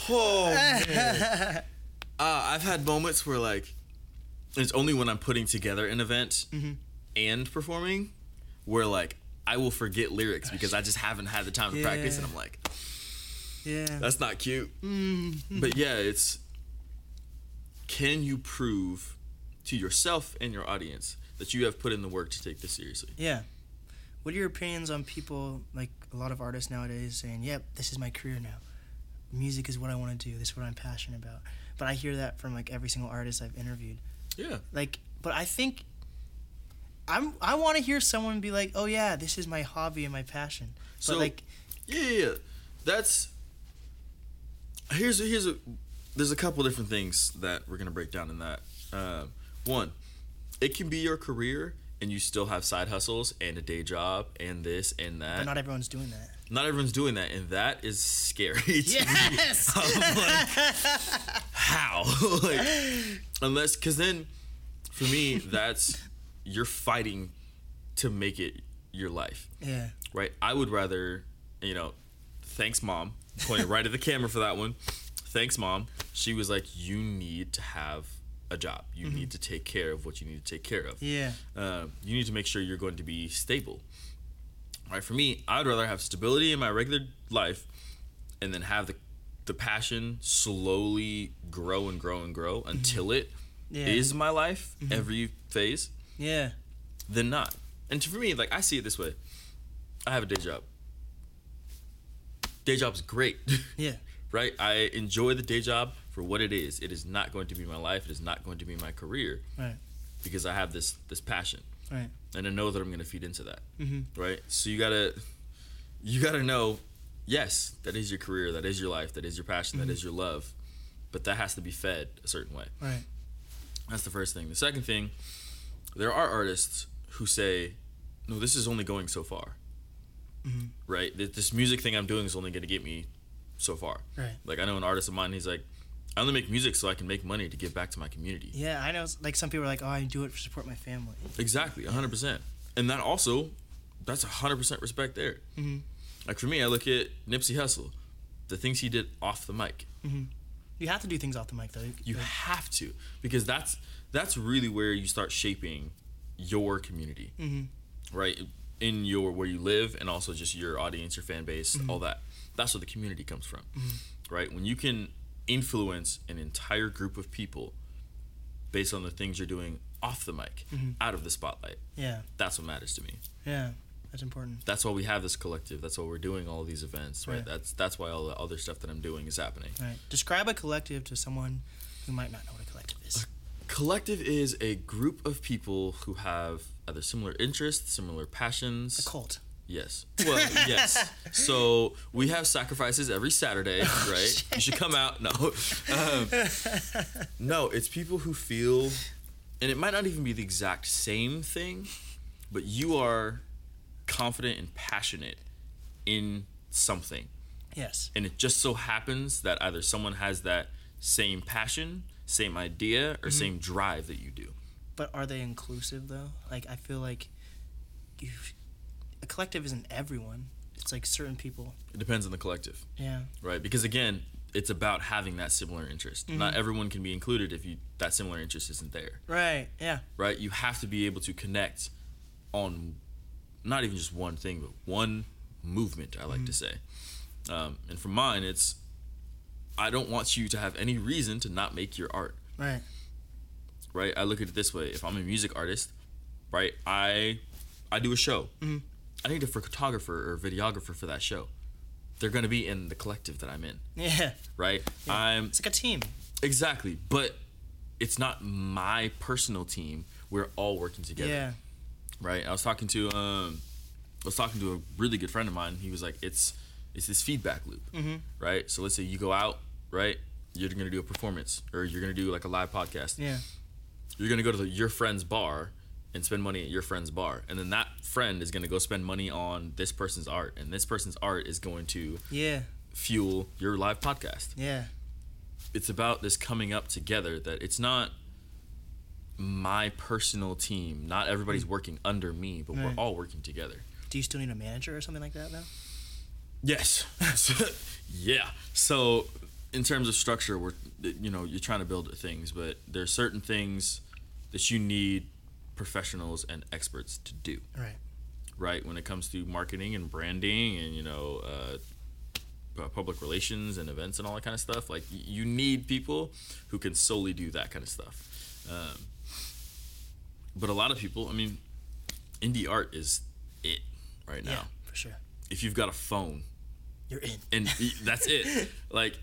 Oh man. uh, I've had moments where like, it's only when I'm putting together an event Mhm. and performing, where like I will forget lyrics because I just haven't had the time to practice, and I'm like, yeah. that's not cute. Mm. But yeah, it's can you prove to yourself and your audience that you have put in the work to take this seriously? Yeah. What are your opinions on people like a lot of artists nowadays saying, "Yep, this is my career now. Music is what I want to do. This is what I'm passionate about." But I hear that from like every single artist I've interviewed. Yeah. Like, but I think I'm I want to hear someone be like, "Oh yeah, this is my hobby and my passion." But So- like, Yeah, yeah, yeah. That's here's a, here's a there's a couple different things that we're gonna break down in that. Uh, one, it can be your career and you still have side hustles and a day job and this and that. but not everyone's doing that. Not everyone's doing that, and that is scary. to me. Yes. I'm like, how? like, unless, because then, for me, that's you're fighting to make it your life, yeah. right? I would rather, you know, thanks, mom. Pointed right at the camera for that one. Thanks, mom. She was like, you need to have a job. You need to take care of what you need to take care of Yeah. uh, you need to make sure you're going to be stable. Right? For me, I'd rather have stability in my regular life, and then have the the passion slowly grow and grow and grow mm-hmm. until it is Yeah. my life mm-hmm. every phase, Yeah. than not. And for me, like I see it this way: I have a day job. day job's great. Yeah. right? I enjoy the day job for what it is. It is not going to be my life. It is not going to be my career Right. because I have this this passion Right. and I know that I'm going to feed into that. Mm-hmm. Right? So you got to you got to know yes, that is your career, that is your life, that is your passion, that is your love. But that has to be fed a certain way. Right. That's the first thing. The second thing, there are artists who say, "No, this is only going so far." Mhm. Right? This music thing I'm doing is only going to get me so far. Right. Like I know an artist of mine. He's like, "I only make music so I can make money to give back to my community." Yeah, I know. Like some people are like, "Oh, I do it to support my family." Exactly, 100. percent And that also, that's 100 percent respect there. Mhm. Like for me, I look at Nipsey Hussle, the things he did off the mic. You have to do things off the mic though. You Like, have to because that's that's really where you start shaping your community, Mhm. right? In your where you live and also just your audience, your fan base, Mm-hmm. all that. That's where the community comes from, right? When you can influence an entire group of people based on the things you're doing off the mic, Mm-hmm. out of the spotlight, yeah. that's what matters to me. Yeah. That's important. That's why we have this collective. That's why we're doing all these events, right? Right. That's that's why all the other stuff that I'm doing is happening. Right. Describe a collective to someone who might not know what a collective is. Collective is a group of people who have either similar interests, similar passions. A cult. Yes. Well, yes. So we have sacrifices every Saturday, Oh, right? You should come out. No. Um, no, it's people who feel, and it might not even be the exact same thing, but you are confident and passionate in something. Yes. And it just so happens that either someone has that same passion, same idea, or same drive that you do. But are they inclusive though? Like I feel like you, collective isn't everyone. It's like certain people. It depends on the collective. Yeah. right? Because again, it's about having that similar interest. Mm-hmm. Not everyone can be included if you that similar interest isn't there, Right. Yeah. right? You have to be able to connect on not even just one thing, but one movement. I like to mm-hmm. say, um, and for mine, it's I don't want you to have any reason to not make your art, Right. right? I look at it this way: if I'm a music artist, right, I I do a show. Mm-hmm. I need a photographer or videographer for that show. They're going to be in the collective that I'm in, Yeah. right? I'm It's like a team. Exactly, but it's not my personal team. We're all working together, Yeah. right? I was talking to um, I was talking to a really good friend of mine. He was like, "It's it's this feedback loop, Mm-hmm. right? So let's say you go out, right? You're gonna do a performance, or you're gonna do like a live podcast. Yeah. You're gonna go to the, your friend's bar and spend money at your friend's bar, and then that friend is gonna go spend money on this person's art, and this person's art is going to Yeah. fuel your live podcast." Yeah. it's about this coming up together that it's not my personal team not everybody's mm. working under me but we're all working together Do you still need a manager or something like that though? yes yeah so in terms of structure we're you know you're trying to build things but there's certain things that you need professionals and experts to do Right. right when it comes to marketing and branding and you know uh, public relations and events and all that kind of stuff like you need people who can solely do that kind of stuff um, but a lot of people i mean indie art is it right now Yeah. For sure. if you've got a phone You're in. and that's it like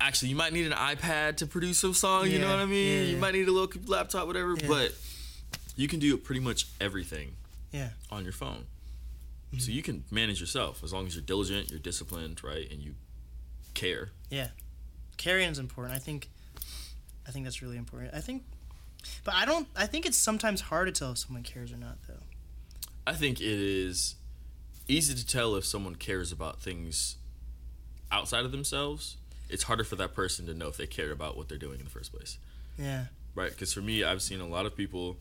actually you might need an ipad to produce a song you know what i mean yeah, you might need a little laptop whatever Yeah. but you can do pretty much everything Yeah. on your phone. Mm-hmm. So you can manage yourself as long as you're diligent, you're disciplined, right, and you care. Yeah. caring is important. I think I think that's really important. I think but I don't I think it's sometimes hard to tell if someone cares or not though. I think it is easy to tell if someone cares about things outside of themselves. It's harder for that person to know if they care about what they're doing in the first place, Yeah. right? Because for me, I've seen a lot of people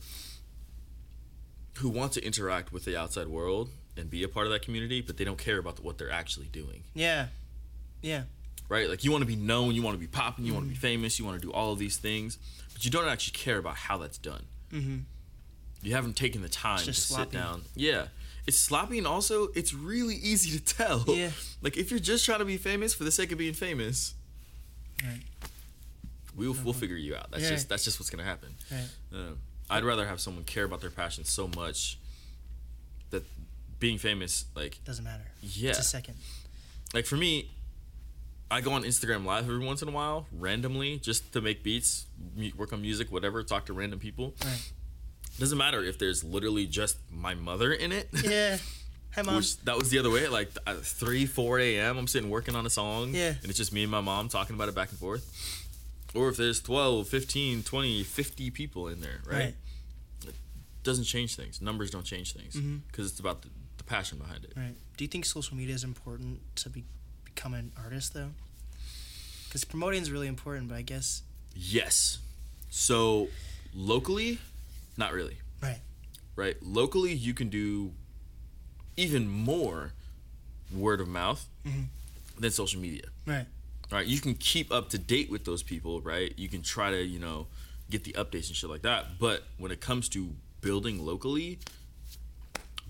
who want to interact with the outside world and be a part of that community, but they don't care about what they're actually doing. Yeah. Yeah. right? Like you want to be known, you want to be popping, you want Mm-hmm. to be famous, you want to do all of these things, but you don't actually care about how that's done. Mm-hmm. You haven't taken the time to just sit down. Yeah, it's sloppy, and also it's really easy to tell. Yeah. Like if you're just trying to be famous for the sake of being famous, Right. we'll we'll figure you out. That's Yeah. just that's just what's gonna happen. Right. Um, I'd rather have someone care about their passion so much that being famous, like Doesn't matter. yeah, It's a second. like for me, I go on Instagram Live every once in a while, randomly, just to make beats, work on music, whatever, talk to random people. Right. Doesn't matter if there's literally just my mother in it. Yeah. Hi, mom. Which that was the other way. Like at uh, three, four a.m. I'm sitting working on a song. Yeah. And it's just me and my mom talking about it back and forth. Or if there's 12, 15, 20, 50 people in there, right? Right. It doesn't change things. Numbers don't change things because Mhm. it's about the, the passion behind it. Right. Do you think social media is important to be, become an artist though? Because promoting is really important, but I guess Yes. So locally, not really. Right. Right. Locally, you can do even more word of mouth Mhm. than social media. right. Right. You can keep up to date with those people. Right. You can try to you know get the updates and shit like that. But when it comes to building locally,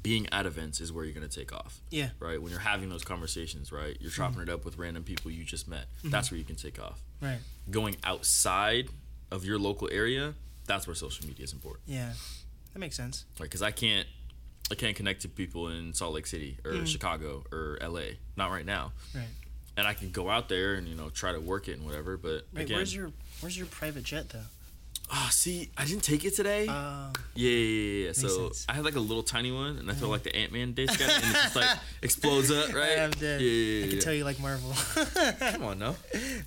being at events is where you're gonna take off. Yeah. Right. When you're having those conversations, right, you're mm-hmm. chopping it up with random people you just met. Mm-hmm. That's where you can take off. Right. Going outside of your local area, that's where social media is important. Yeah. That makes sense. right cause I can't, I can't connect to people in Salt Lake City or mm-hmm. Chicago or LA. Not right now. Right. And I can go out there and you know try to work it and whatever. But Wait, again, where's your where's your private jet though? ah, see, I didn't take it today. Um, yeah, yeah, yeah, yeah. So sense. I had like a little tiny one, and I feel like the Ant Man disc and it just like explodes up, right? I'm dead. Yeah, yeah, I yeah. can tell you like Marvel. Come on, no.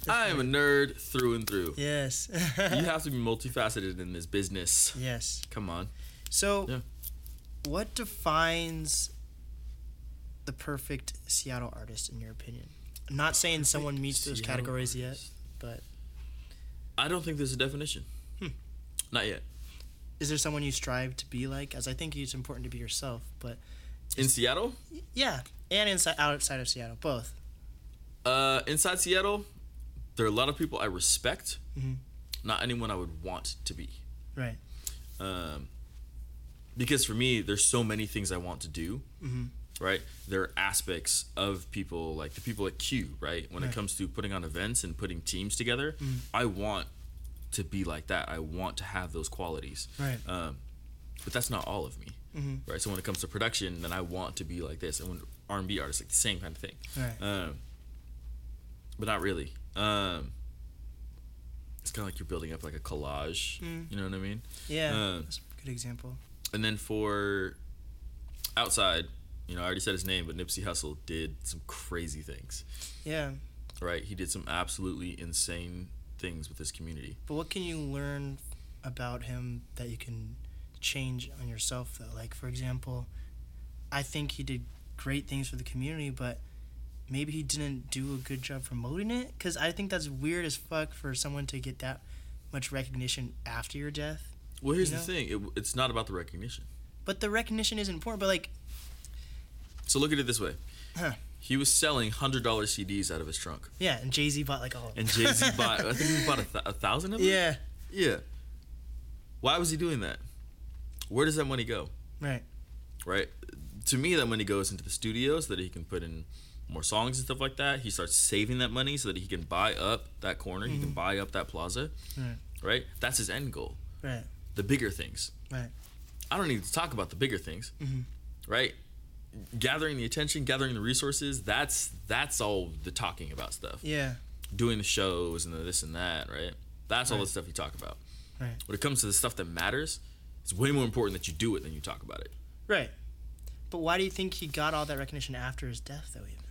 I am a nerd through and through. yes. You have to be multifaceted in this business. yes. Come on. So, what defines the perfect Seattle artist in your opinion? I'm not saying someone meets those Seattle categories yet, but I don't think there's a definition. Hmm. Not yet. is there someone you strive to be like? As I think it's important to be yourself, but In Seattle, yeah, and inside outside of Seattle, both. uh, inside Seattle, there are a lot of people I respect. Mhm. Not anyone I would want to be. Right. Um, because for me, there's so many things I want to do. Mhm. Right, there are aspects of people like the people at Q. Right, when Right. it comes to putting on events and putting teams together, I want to be like that. I want to have those qualities. Right. Um, but that's not all of me. Mhm. Right. So when it comes to production, then I want to be like this. And when R and B artists, like the same kind of thing. Right. Um, but not really. Um, it's kind of like you're building up like a collage. Mm. You know what I mean? Yeah. uh, that's a good example. And then for outside, you know, I already said his name, but Nipsey Hussle did some crazy things. Yeah. Right. He did some absolutely insane things with his community. But what can you learn about him that you can change on yourself though? Like for example, I think he did great things for the community, but maybe he didn't do a good job promoting it cuz I think that's weird as fuck for someone to get that much recognition after your death. Well, here's You the thing. It, it's not about the recognition. But the recognition is important, but like So look at it this way. Huh. He was selling hundred dollar CDs out of his trunk, yeah, and Jay-Z bought like all of them. and Jay Z bought. I think he bought a, th- a thousand of them. Yeah. Yeah. Why was he doing that? Where does that money go? Right. Right. To me, that money goes into the studio so that he can put in more songs and stuff like that. He starts saving that money so that he can buy up that corner. He can buy up that plaza. Right. Right. That's his end goal. Right. The bigger things. Right. I don't need to talk about the bigger things. Mhm. Right. Gathering the attention, gathering the resources. That's that's all the talking about stuff. Yeah. doing the shows and the this and that, right? That's all the stuff you talk about. Right. When it comes to the stuff that matters, it's way more important that you do it than you talk about it. Right. But why do you think he got all that recognition after his death though even?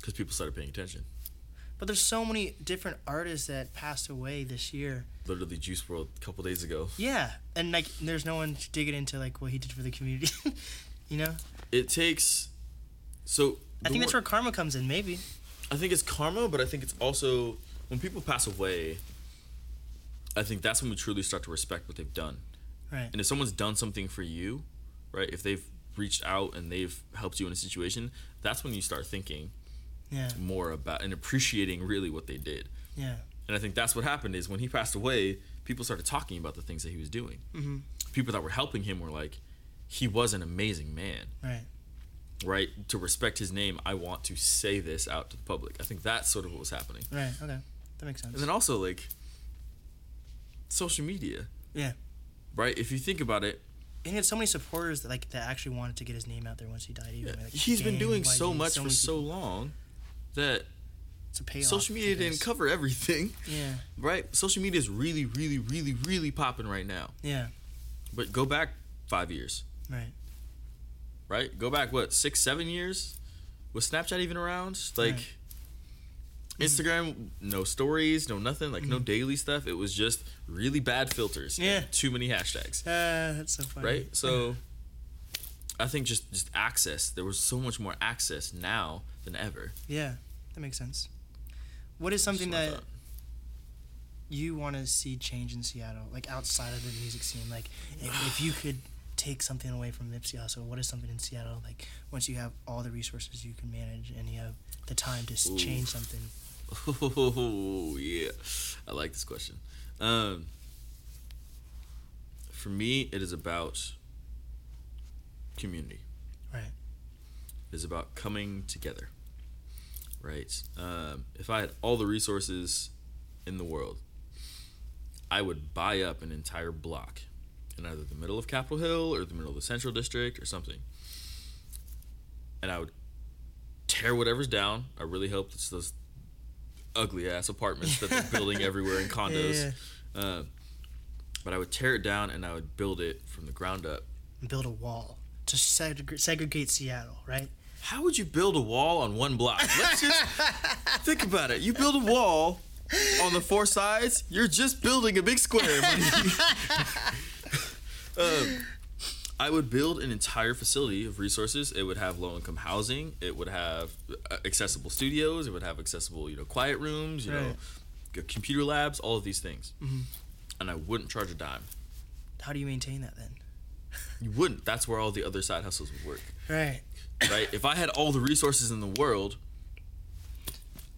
Because people started paying attention. But there's so many different artists that passed away this year. Literally, Juice WRLD a couple days ago. Yeah, and like there's no one digging into like what he did for the community. you know, It takes. So I think that's where karma comes in. Maybe. I think it's karma, but I think it's also when people pass away. I think that's when we truly start to respect what they've done. Right. And if someone's done something for you, right? If they've reached out and they've helped you in a situation, that's when you start thinking Yeah. more about and appreciating really what they did. Yeah. And I think that's what happened is when he passed away, people started talking about the things that he was doing. Mhm. People that were helping him were like, he was an amazing man, Right. right? To respect his name, I want to say this out to the public. I think that's sort of what was happening. Right. Okay. That makes sense. And then also like social media, Yeah. right? If you think about it, And he had so many supporters that like that actually wanted to get his name out there once he died. Even like, he's been doing so much for many so long that it's a payoff. social media didn't cover everything, Yeah, right? Social media is really, really, really, really popping right now. yeah, But go back five years, right. right? Go back what six, seven years? Was Snapchat even around? Like Right. Instagram, no stories, no nothing, like no daily stuff. It was just really bad filters. and Yeah. too many hashtags. Uh, that's so funny. right? So I think just just access. There was so much more access now than ever. Yeah, that makes sense. What is something So that you want to see change in Seattle, like outside of the music scene? Like, if, if you could take something away from Nipsey Hussle, what is something in Seattle? Like, once you have all the resources you can manage and you have the time to Ooh. change something. Oh yeah, I like this question. Um, for me, it is about community. Right. It is about coming together. Right. Um, if I had all the resources in the world, I would buy up an entire block in either the middle of Capitol Hill or the middle of the Central District or something, and I would tear whatever's down. I really hope it's those ugly ass apartments that they're building everywhere in condos. Yeah. Uh, but I would tear it down and I would build it from the ground up. And build a wall to segregate, segregate Seattle, right? How would you build a wall on one block? Let's just think about it. You build a wall on the four sides, you're just building a big square. buddy. um, I would build an entire facility of resources. It would have low income housing. It would have uh, accessible studios. It would have accessible, you know, quiet rooms. You know, Right. g- computer labs. All of these things. And I wouldn't charge a dime. How do you maintain that then? You wouldn't. That's where all the other side hustles would work. Right. right? If I had all the resources in the world,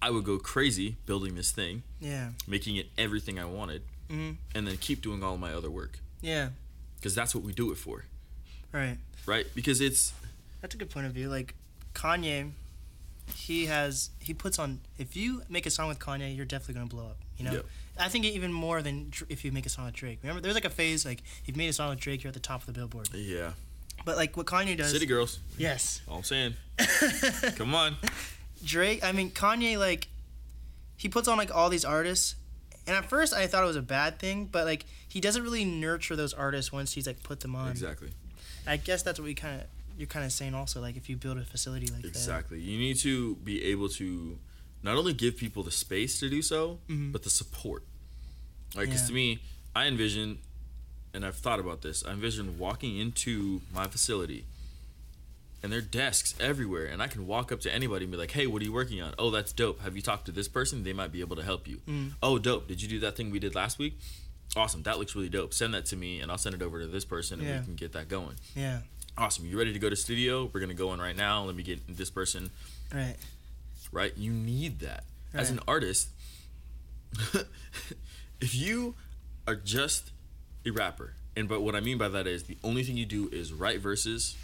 I would go crazy building this thing, Yeah. making it everything I wanted, Mhm. and then keep doing all my other work Yeah. Because that's what we do it for, Right. right? Because it's That's a good point of view. Like Kanye, he has he puts on. If you make a song with Kanye, you're definitely gonna blow up. You know. Yep. I think even more than if you make a song with Drake. Remember, there's like a phase like if you made a song with Drake, you're at the top of the Billboard. yeah, But like what Kanye does. city girls. Yes. All I'm saying. Come on. Drake. I mean Kanye. Like he puts on like all these artists. And at first, I thought it was a bad thing, but like he doesn't really nurture those artists once he's like put them on. Exactly. I guess that's what we kind of you're kind of saying also. Like if you build a facility like that. Exactly. You need to be able to not only give people the space to do so, mm-hmm. but the support. Like, because Yeah. to me, I envision, and I've thought about this, I envision walking into my facility and there are desks everywhere, and I can walk up to anybody and be like, hey, what are you working on? Oh, that's dope. Have you talked to this person? They might be able to help you. Mm. Oh, dope. Did you do that thing we did last week? Awesome. That looks really dope. Send that to me, and I'll send it over to this person, and Yeah. we can get that going. Yeah. Awesome. You ready to go to studio? We're gonna go in right now. Let me get this person Right. right? You need that. As an artist, if you are just a rapper, and but what I mean by that is the only thing you do is write verses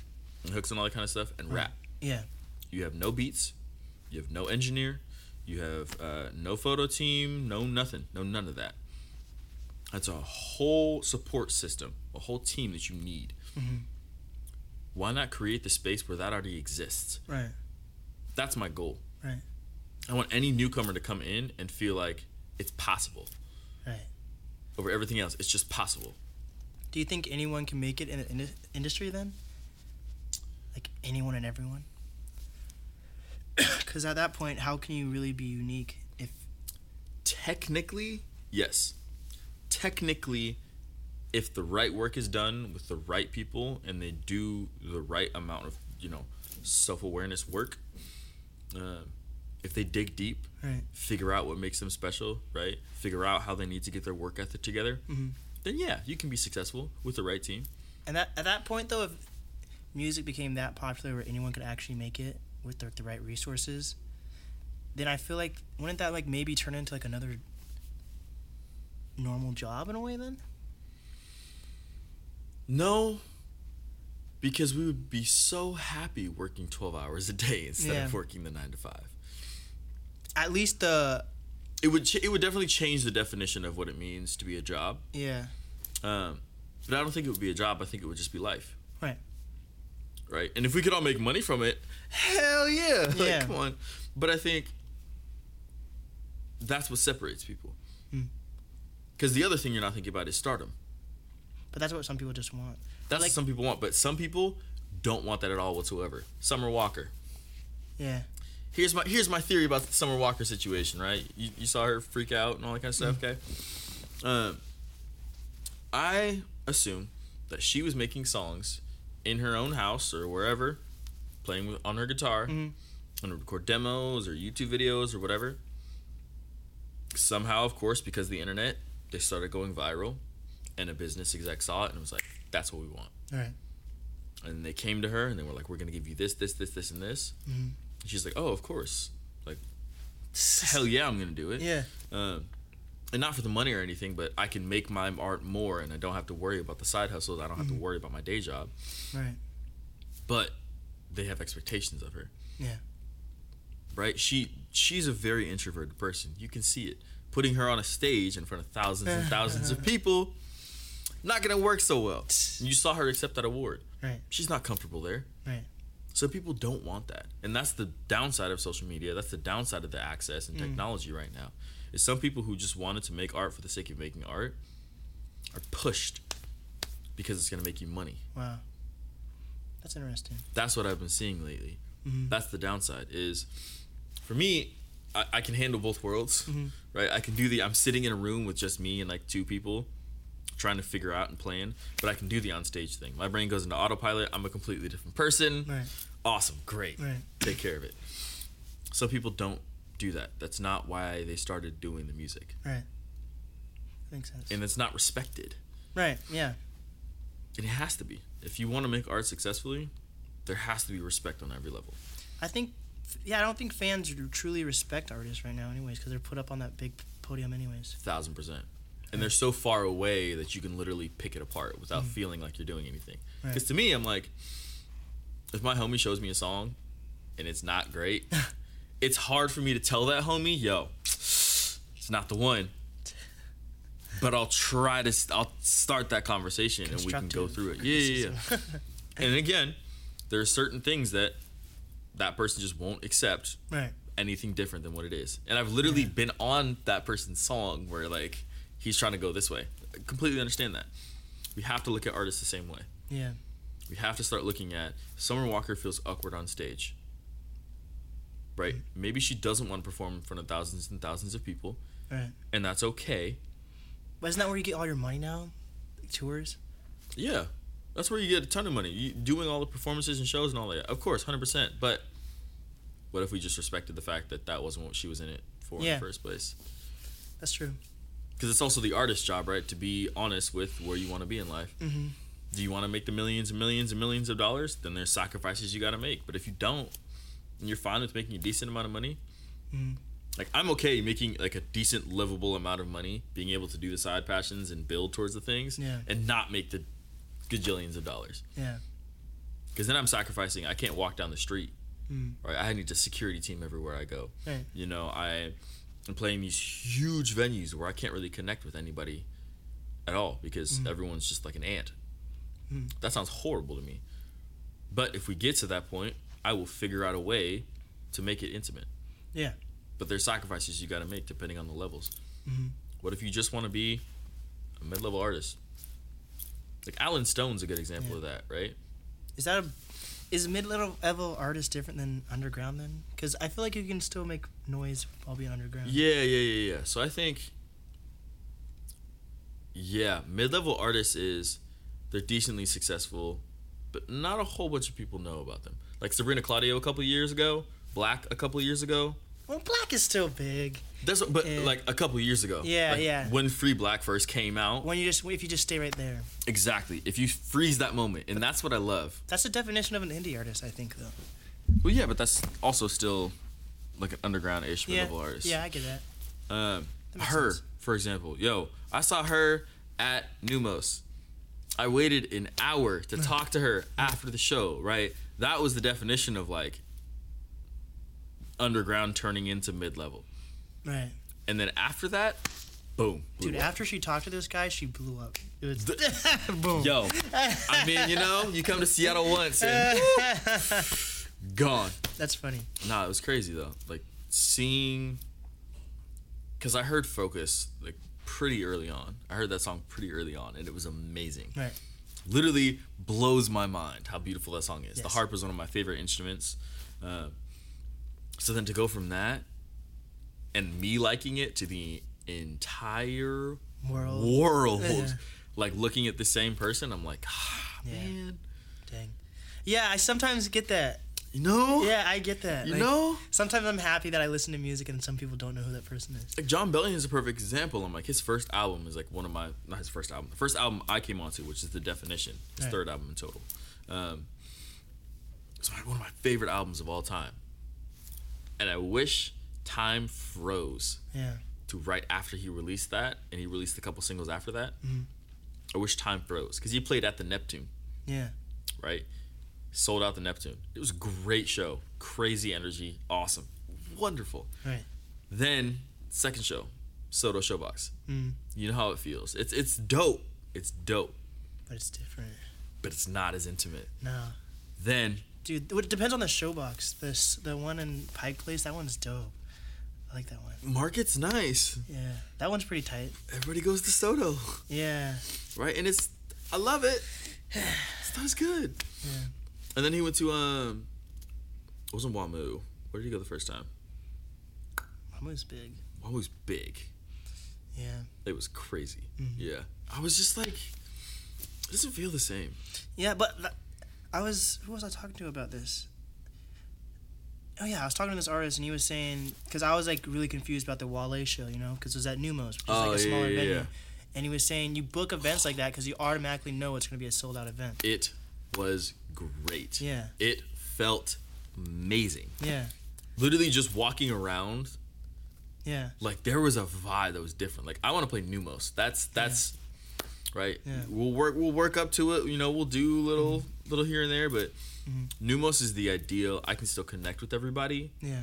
and hooks and all that kind of stuff and rap. Yeah. You have no beats, you have no engineer, you have uh, no photo team, no nothing, no none of that. That's a whole support system, a whole team that you need. Why not create the space where that already exists? Right. That's my goal. Right. I want any newcomer to come in and feel like it's possible. Right. Over everything else, it's just possible. Do you think anyone can make it in the in- industry then? Like anyone and everyone? Because at that point, how can you really be unique if Technically, yes. Technically, if the right work is done with the right people and they do the right amount of, you know, self awareness work, uh, if they dig deep, Right. figure out what makes them special, right? Figure out how they need to get their work ethic together, then yeah, you can be successful with the right team. and that at that point though, if music became that popular where anyone could actually make it with the, the right resources, then I feel like wouldn't that like maybe turn into like another normal job in a way then? No, because we would be so happy working 12 hours a day instead Yeah. of working the 9 to 5. At least the It would ch- it would definitely change the definition of what it means to be a job. yeah Um, but I don't think it would be a job. I think it would just be life. Right. Right. And if we could all make money from it, hell yeah. Like, Yeah. come on. But I think that's what separates people. Hmm. Because the other thing you're not thinking about is stardom. But that's what some people just want. That's Like- what some people want, but some people don't want that at all whatsoever. Summer Walker. Yeah. Here's my here's my theory about the Summer Walker situation. Right, you, you saw her freak out and all that kind of stuff. Mm-hmm. Okay. Um, I assume that she was making songs in her own house or wherever, playing with, on her guitar, Mm-hmm. and record demos or YouTube videos or whatever. Somehow, of course, because of the internet, they started going viral, and a business exec saw it and was like, "That's what we want." All right. and they came to her and they were like, "We're gonna give you this, this, this, this, and this." Mm-hmm. And she's like, "Oh, of course, like hell yeah, I'm gonna do it." Yeah. Um, and not for the money or anything, but I can make my art more, and I don't have to worry about the side hustles. I don't have to mm-hmm. worry about my day job. Right. But they have expectations of her, Yeah. right? She she's a very introverted person. You can see it. Putting her on a stage in front of thousands and thousands of people, not gonna work so well. You saw her accept that award. Right. She's not comfortable there. Right. So people don't want that. And that's the downside of social media. That's the downside of the access and mm. technology right now. Is some people who just wanted to make art for the sake of making art are pushed because it's going to make you money. Wow. That's interesting. That's what I've been seeing lately. Mhm. That's the downside is for me I, I can handle both worlds, Mhm. right? I can do the I'm sitting in a room with just me and like two people trying to figure out and plan, but I can do the on stage thing. My brain goes into autopilot. I'm a completely different person. Right. Awesome, great. Right. take care of it. Some people don't do that. That's not why they started doing the music. Right. Makes sense. And it's not respected. right. Yeah. It has to be. If you want to make art successfully, there has to be respect on every level. I think. Yeah, I don't think fans truly respect artists right now, anyways, because they're put up on that big podium, anyways. Thousand percent. And they're so far away that you can literally pick it apart without mm-hmm. feeling like you're doing anything. Right. Because to me, I'm like, if my homie shows me a song and it's not great, it's hard for me to tell that homie, yo, it's not the one. But I'll try to, st- I'll start that conversation and we can go through it. Yeah, yeah, yeah. and again, there are certain things that that person just won't accept Right. anything different than what it is. And I've literally been on that person's song where like he's trying to go this way. I completely understand that. We have to look at artists the same way. Yeah. We have to start looking at Summer Walker feels awkward on stage. Right? Maybe she doesn't want to perform in front of thousands and thousands of people, Right. and that's okay. But isn't that where you get all your money now? Like tours. Yeah. That's where you get a ton of money. You doing all the performances and shows and all that. Of course, 100%. But what if we just respected the fact that that wasn't what she was in it for in the first place? That's true. because it's also the artist's job, right? To be honest with where you want to be in life. Mm-hmm. Do you want to make the millions and millions and millions of dollars? Then there's sacrifices you got to make. But if you don't, and you're fine with making a decent amount of money, Mhm. like I'm okay making like a decent livable amount of money, being able to do the side passions and build towards the things, Yeah. and not make the gajillions of dollars. Yeah. Because then I'm sacrificing. I can't walk down the street, Mm. right? I need a security team everywhere I go. Right. You know, I am playing these huge venues where I can't really connect with anybody at all because Mm. everyone's just like an ant. Mm. That sounds horrible to me. But if we get to that point, I will figure out a way to make it intimate. Yeah. But there's sacrifices you got to make depending on the levels. Mhm. What if you just want to be a mid-level artist? Like Alan Stone's a good example Yeah. of that, right? Is that a is mid level artist different than underground then? Because I feel like you can still make noise while being underground. Yeah, yeah, yeah, yeah. So I think, yeah, mid-level artists is they're decently successful, but not a whole bunch of people know about them. Like Sabrina Claudio a couple years ago, Black a couple years ago. Well, black is still big. That's what, but Yeah. like a couple years ago. Yeah, Like, yeah. When Free Black first came out, When you just if you just stay right there. exactly. If you freeze that moment, and that's what I love. That's the definition of an indie artist, I think, though. Well, yeah, but that's also still like an underground-ish Yeah. mid-level artist. Yeah, I get that. Um, That her, sense. for example, yo, I saw her at Neumos. I waited an hour to talk to her after the show. Right, that was the definition of like underground turning into mid-level. Right. And then after that, boom, Dude, up. after she talked to this guy, she blew up. It was boom. Yo, I mean, you know, you come to Seattle once and gone. That's funny. Nah, it was crazy though. Like seeing because I heard Focus like pretty early on. I heard that song pretty early on, and it was amazing. Right. Literally blows my mind how beautiful that song is. The harp is one of my favorite instruments. Uh, so then to go from that and me liking it to the entire World. world, Yeah. like looking at the same person, I'm like, ah, Yeah. man, Dang. Yeah, I sometimes get that. You know, Yeah, I get that. you Like, know. Sometimes I'm happy that I listen to music and some people don't know who that person is. like Jon Bellion is a perfect example. I'm like his first album is like one of my not his first album, the first album I came onto, which is the Definition, his Right. third album in total. Um, it's one of my favorite albums of all time, and I wish time froze Yeah. to right after he released that, and he released a couple singles after that. Mhm. I wish time froze because he played at the Neptune, Yeah. right? Sold out the Neptune. It was a great show, crazy energy, awesome, wonderful. Right. Then second show, SoDo Showbox. Mm. You know how it feels. It's it's dope. It's dope, But it's different. but it's not as intimate. No. Then Dude, it depends on the showbox. This the one in Pike Place, that one's dope. I like that one. market's nice. Yeah. That one's pretty tight. Everybody goes to SoDo, Yeah. right? And it's I love it. Stuff's good. Yeah. And then he went to um, it wasn't WaMu. Where did he go the first time? Mamu's big. WaMu's big. Yeah. It was crazy. Mhm. Yeah, I was just like, it doesn't feel the same. Yeah, but th- I was who was I talking to about this? Oh yeah, I was talking to this artist and he was saying because I was like really confused about the Wale show, you know, because it was at Neumos, which is Oh, like a yeah, smaller yeah, venue, yeah. and he was saying you book events like that because you automatically know it's gonna be a sold out event. It was great. Yeah, It felt amazing. yeah, Literally just walking around yeah, like there was a vibe that was different. Like I want to play Neumos. That's that's right. Yeah. Mm-hmm. We'll work we'll work up to it. You know, we'll do little little here and there, but Neumos is the ideal. I can still connect with everybody, yeah.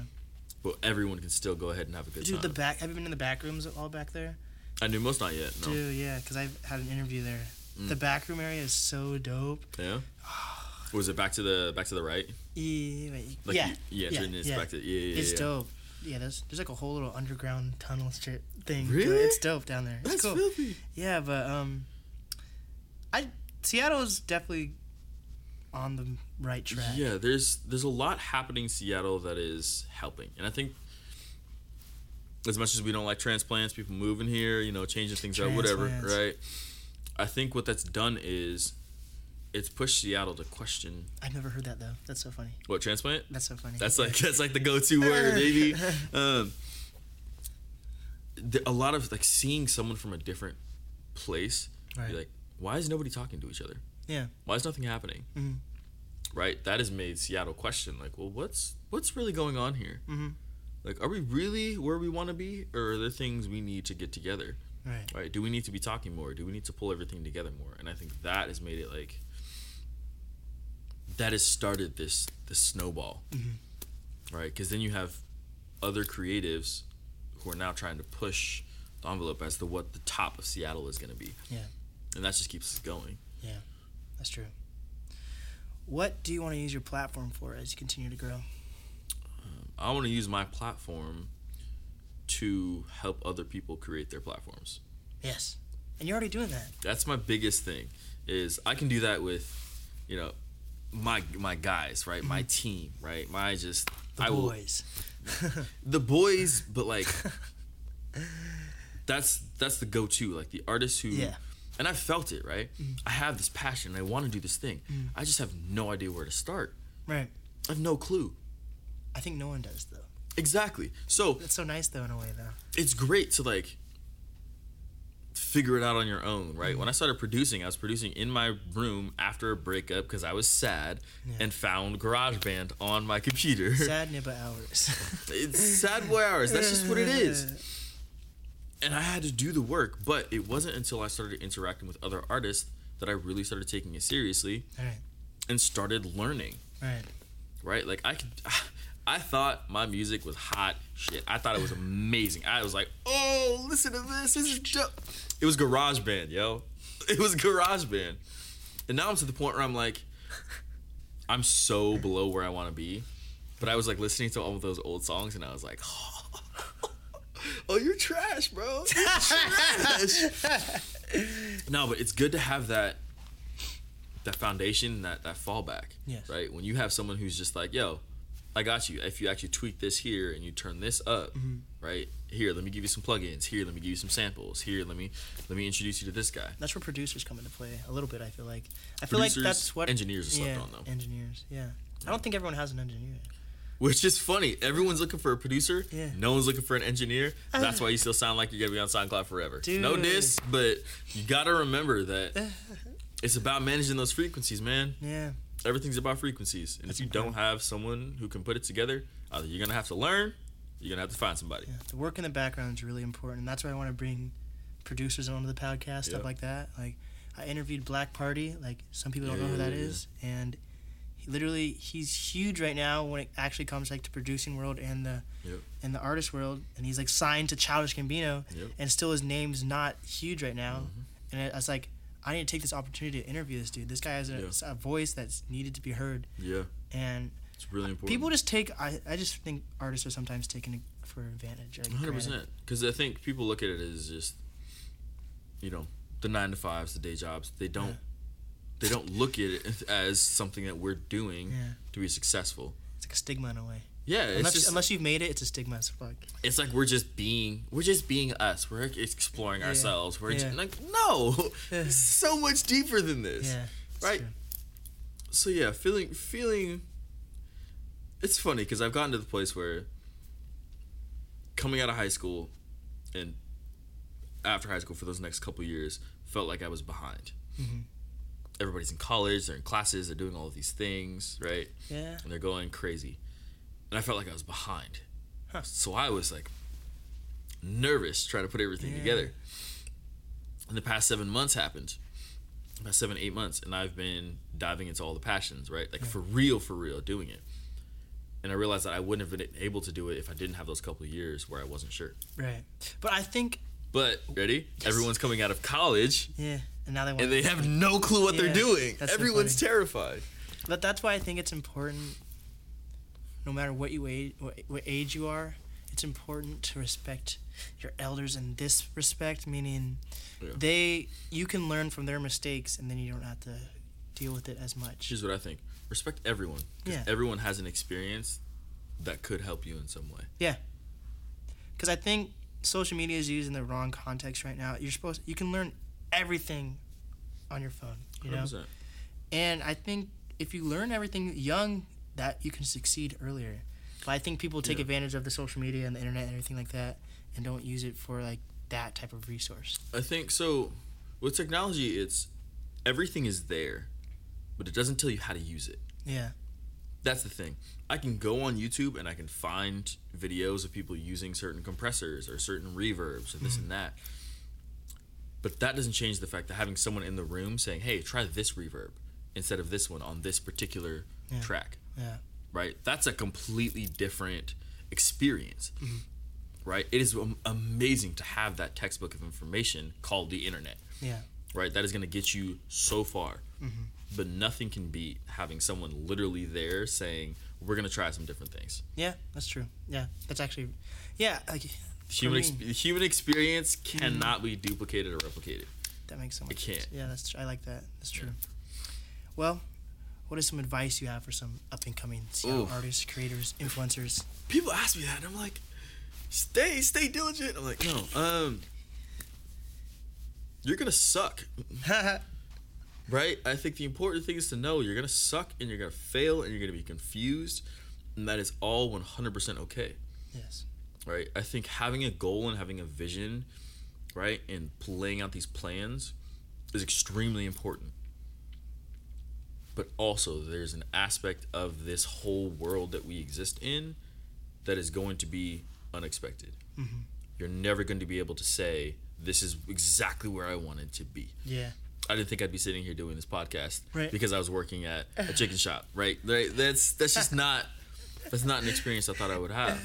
but everyone can still go ahead and have a good time. Dude, the back. Have you been in the back rooms all back there? I Neumos not yet. No. Dude, yeah, because I've had an interview there. Mm. The back room area is so dope. Yeah. Was it back to the back to the right? Yeah, Like yeah, you, yeah, yeah, yeah. back to yeah, yeah, It's yeah. dope. Yeah, there's there's like a whole little underground tunnel strip thing. Really? It's dope down there. It's That's cool. filthy. Yeah, but um, I Seattle's definitely on the right track. Yeah, there's there's a lot happening in Seattle that is helping, and I think as much as we don't like transplants, people moving here, you know, changing things out, whatever, right? I think what that's done is it's pushed Seattle to question I've never heard that though. That's so funny. what transplant. That's so funny. That's like that's like the go-to word, baby. Um, a lot of like seeing someone from a different place, Right. like, why is nobody talking to each other? Yeah. Why is nothing happening? Mhm. Right. That has made Seattle question like, well, what's what's really going on here? Mhm. Like, are we really where we want to be, or are there things we need to get together? Right. Right. Do we need to be talking more? Do we need to pull everything together more? And I think that has made it like that has started this this snowball. Mhm. Right. Because then you have other creatives who are now trying to push the envelope as to what the top of Seattle is going to be. Yeah. And that just keeps going. Yeah. That's true. What do you want to use your platform for as you continue to grow? I want to use my platform to help other people create their platforms. Yes. And you're already doing that. That's my biggest thing. Is I can do that with, you know, my my guys, right? My team, right? My just Mm-hmm. The I will- boys. the boys, but like that's that's the go-to. Like the artists who Yeah. and I felt it, right? I have this passion. I want to do this thing. I just have no idea where to start. right. I have no clue. I think no one does though. Exactly. So That's so nice though in a way though. it's great to like figure it out on your own, right? When I started producing, I was producing in my room after a breakup because I was sad Yeah. and found GarageBand on my computer. Sad nibba hours. it's sad boy hours. That's just what it is. And I had to do the work, but it wasn't until I started interacting with other artists that I really started taking it seriously Right. and started learning, Right. right? Like I could ah, I thought my music was hot shit. I thought it was amazing. I was like, "Oh, listen to this. This is dope." It was GarageBand, yo. It was GarageBand. And now I'm to the point where I'm like I'm so below where I want to be. But I was like listening to all of those old songs and I was like, oh, oh you're trash, bro. You're trash. no, but it's good to have that that foundation, that that fallback. Yes. Right. When you have someone who's just like, yo, I got you. If you actually tweak this here and you turn this up, Mm-hmm. right here, let me give you some plugins. Here, let me give you some samples. Here, let me let me introduce you to this guy. That's where producers come into play a little bit. I feel like. I feel like that's what engineers are slept yeah, on, though. Engineers, yeah. I don't think everyone has an engineer. Which is funny. Everyone's looking for a producer. Yeah. No one's looking for an engineer. That's why you still sound like you're gonna be on SoundCloud forever. No Dude. diss, but you gotta remember that it's about managing those frequencies, man. Yeah. Everything's about frequencies. And if you don't have someone who can put it together, either you're gonna have to learn, you're gonna have to find somebody. Yeah, the work in the background is really important, and that's why I want to bring producers onto the podcast, stuff Yeah. like that. Like, I interviewed Black Party. Like, some people don't know who Yeah, that yeah, is, and he literally he's huge right now when it actually comes like to producing world and the Yep. and the artist world, and he's like signed to Childish Gambino, Yep. and still his name's not huge right now. Mm-hmm. And I was like, I need to take this opportunity to interview this dude. This guy has a, Yeah. a voice that's needed to be heard, Yeah. and It's really important. people just take. I, I just think artists are sometimes taken for advantage. One hundred percent. Because I think people look at it as just, you know, the nine to fives, the day jobs. They don't, Yeah. they don't look at it as something that we're doing Yeah. to be successful. It's like a stigma in a way. Yeah, Unless, just, unless you've made it, it's a stigma as fuck. it's like we're just being, we're just being us. We're exploring ourselves. We're Yeah. just, like, no, it's so much deeper than this. Yeah. Right. true. so yeah, feeling feeling. It's funny because I've gotten to the place where coming out of high school and after high school for those next couple years felt like I was behind. Mhm. Everybody's in college, they're in classes, they're doing all of these things, right? Yeah. And they're going crazy, and I felt like I was behind. Huh. So I was like nervous trying to put everything Yeah. together. And the past seven months happened about seven, eight months, and I've been diving into all the passions, right? Like for real, for real, doing it. And I realized that I wouldn't have been able to do it if I didn't have those couple of years where I wasn't sure. Right. But I think, But ready? Everyone's coming out of college yeah. And now they want. and they have no clue what Yeah, they're doing. so Everyone's funny. terrified. But that's why I think it's important. No matter what you age, what, what age you are, it's important to respect your elders in this respect. Meaning, Yeah. they you can learn from their mistakes, and then you don't have to deal with it as much. Here's what I think: respect everyone. Yeah. Everyone has an experience that could help you in some way. Yeah. Because I think social media is used in the wrong context right now. You're supposed you can learn everything on your phone. You know. 100%. And I think if you learn everything young, that you can succeed earlier. But I think people take Yeah. advantage of the social media and the internet and everything like that, and don't use it for like that type of resource. I think so. With technology, it's everything is there, but it doesn't tell you how to use it. Yeah, That's the thing. I can go on YouTube and I can find videos of people using certain compressors or certain reverbs or this Mm-hmm. and that. But that doesn't change the fact that having someone in the room saying, "Hey, try this reverb instead of this one on this particular Yeah. track." yeah, right? That's a completely different experience, Mm-hmm. right? It is amazing to have that textbook of information called the internet, yeah, right? That is going to get you so far, Mm-hmm. but nothing can beat having someone literally there saying, "We're going to try some different things." yeah. That's true. Yeah, that's actually, yeah. Like Human Mm-hmm. human experience cannot be duplicated or replicated. that makes so much. sense. can't. Yeah, that's. True, I like that. That's true. Well, what is some advice you have for some up and coming artists, creators, influencers? People ask me that, and I'm like, "Stay, stay diligent." I'm like, "No, um, you're gonna suck." Right? I think the important thing is to know you're going to suck and you're going to fail and you're going to be confused. And that is all 100% okay. yes. Right? I think having a goal and having a vision, right, and playing out these plans is extremely important. But also, there's an aspect of this whole world that we exist in that is going to be unexpected. Mhm. You're never going to be able to say, this is exactly where I wanted to be. Yeah. I didn't think I'd be sitting here doing this podcast Right. because I was working at a chicken shop, right? Right? That's that's just not that's not an experience I thought I would have.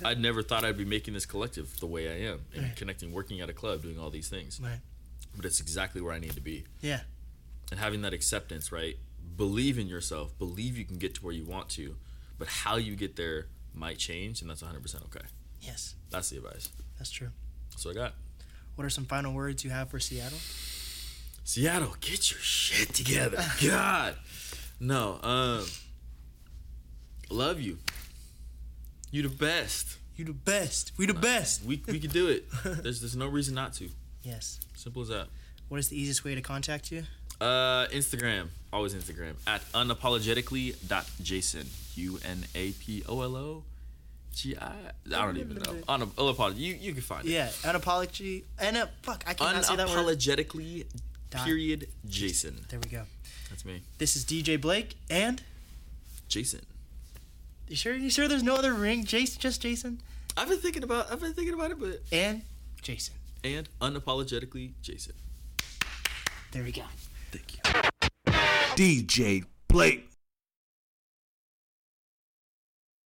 I never thought I'd be making this collective the way I am and Right. connecting, working at a club, doing all these things. Right. But it's exactly where I need to be. Yeah. And having that acceptance, right? Believe in yourself, believe you can get to where you want to, but how you get there might change, and that's 100% okay. Yes, That's the advice. that's true. That's what I got. What are some final words you have for Seattle? Seattle, get your shit together. God. No, um love you. You the best. You the best. We the best. We we can do it. There's there's no reason not to. Yes. Simple as that. What is the easiest way to contact you? Uh Instagram. Always Instagram. At unapologetically.jason. U N A P O L O G I I don't even know. Unap- unapolog- you you can find it. Yeah, unapology. And uh, fuck, I cannot say that word. Unapologetically period Jason. There we go. That's me. This is DJ Blake, and Jason. you sure? You sure there's no other ring? Jason, just Jason, I've been thinking about I've been thinking about it, but and Jason. and unapologetically Jason. There we go. DJ Blake.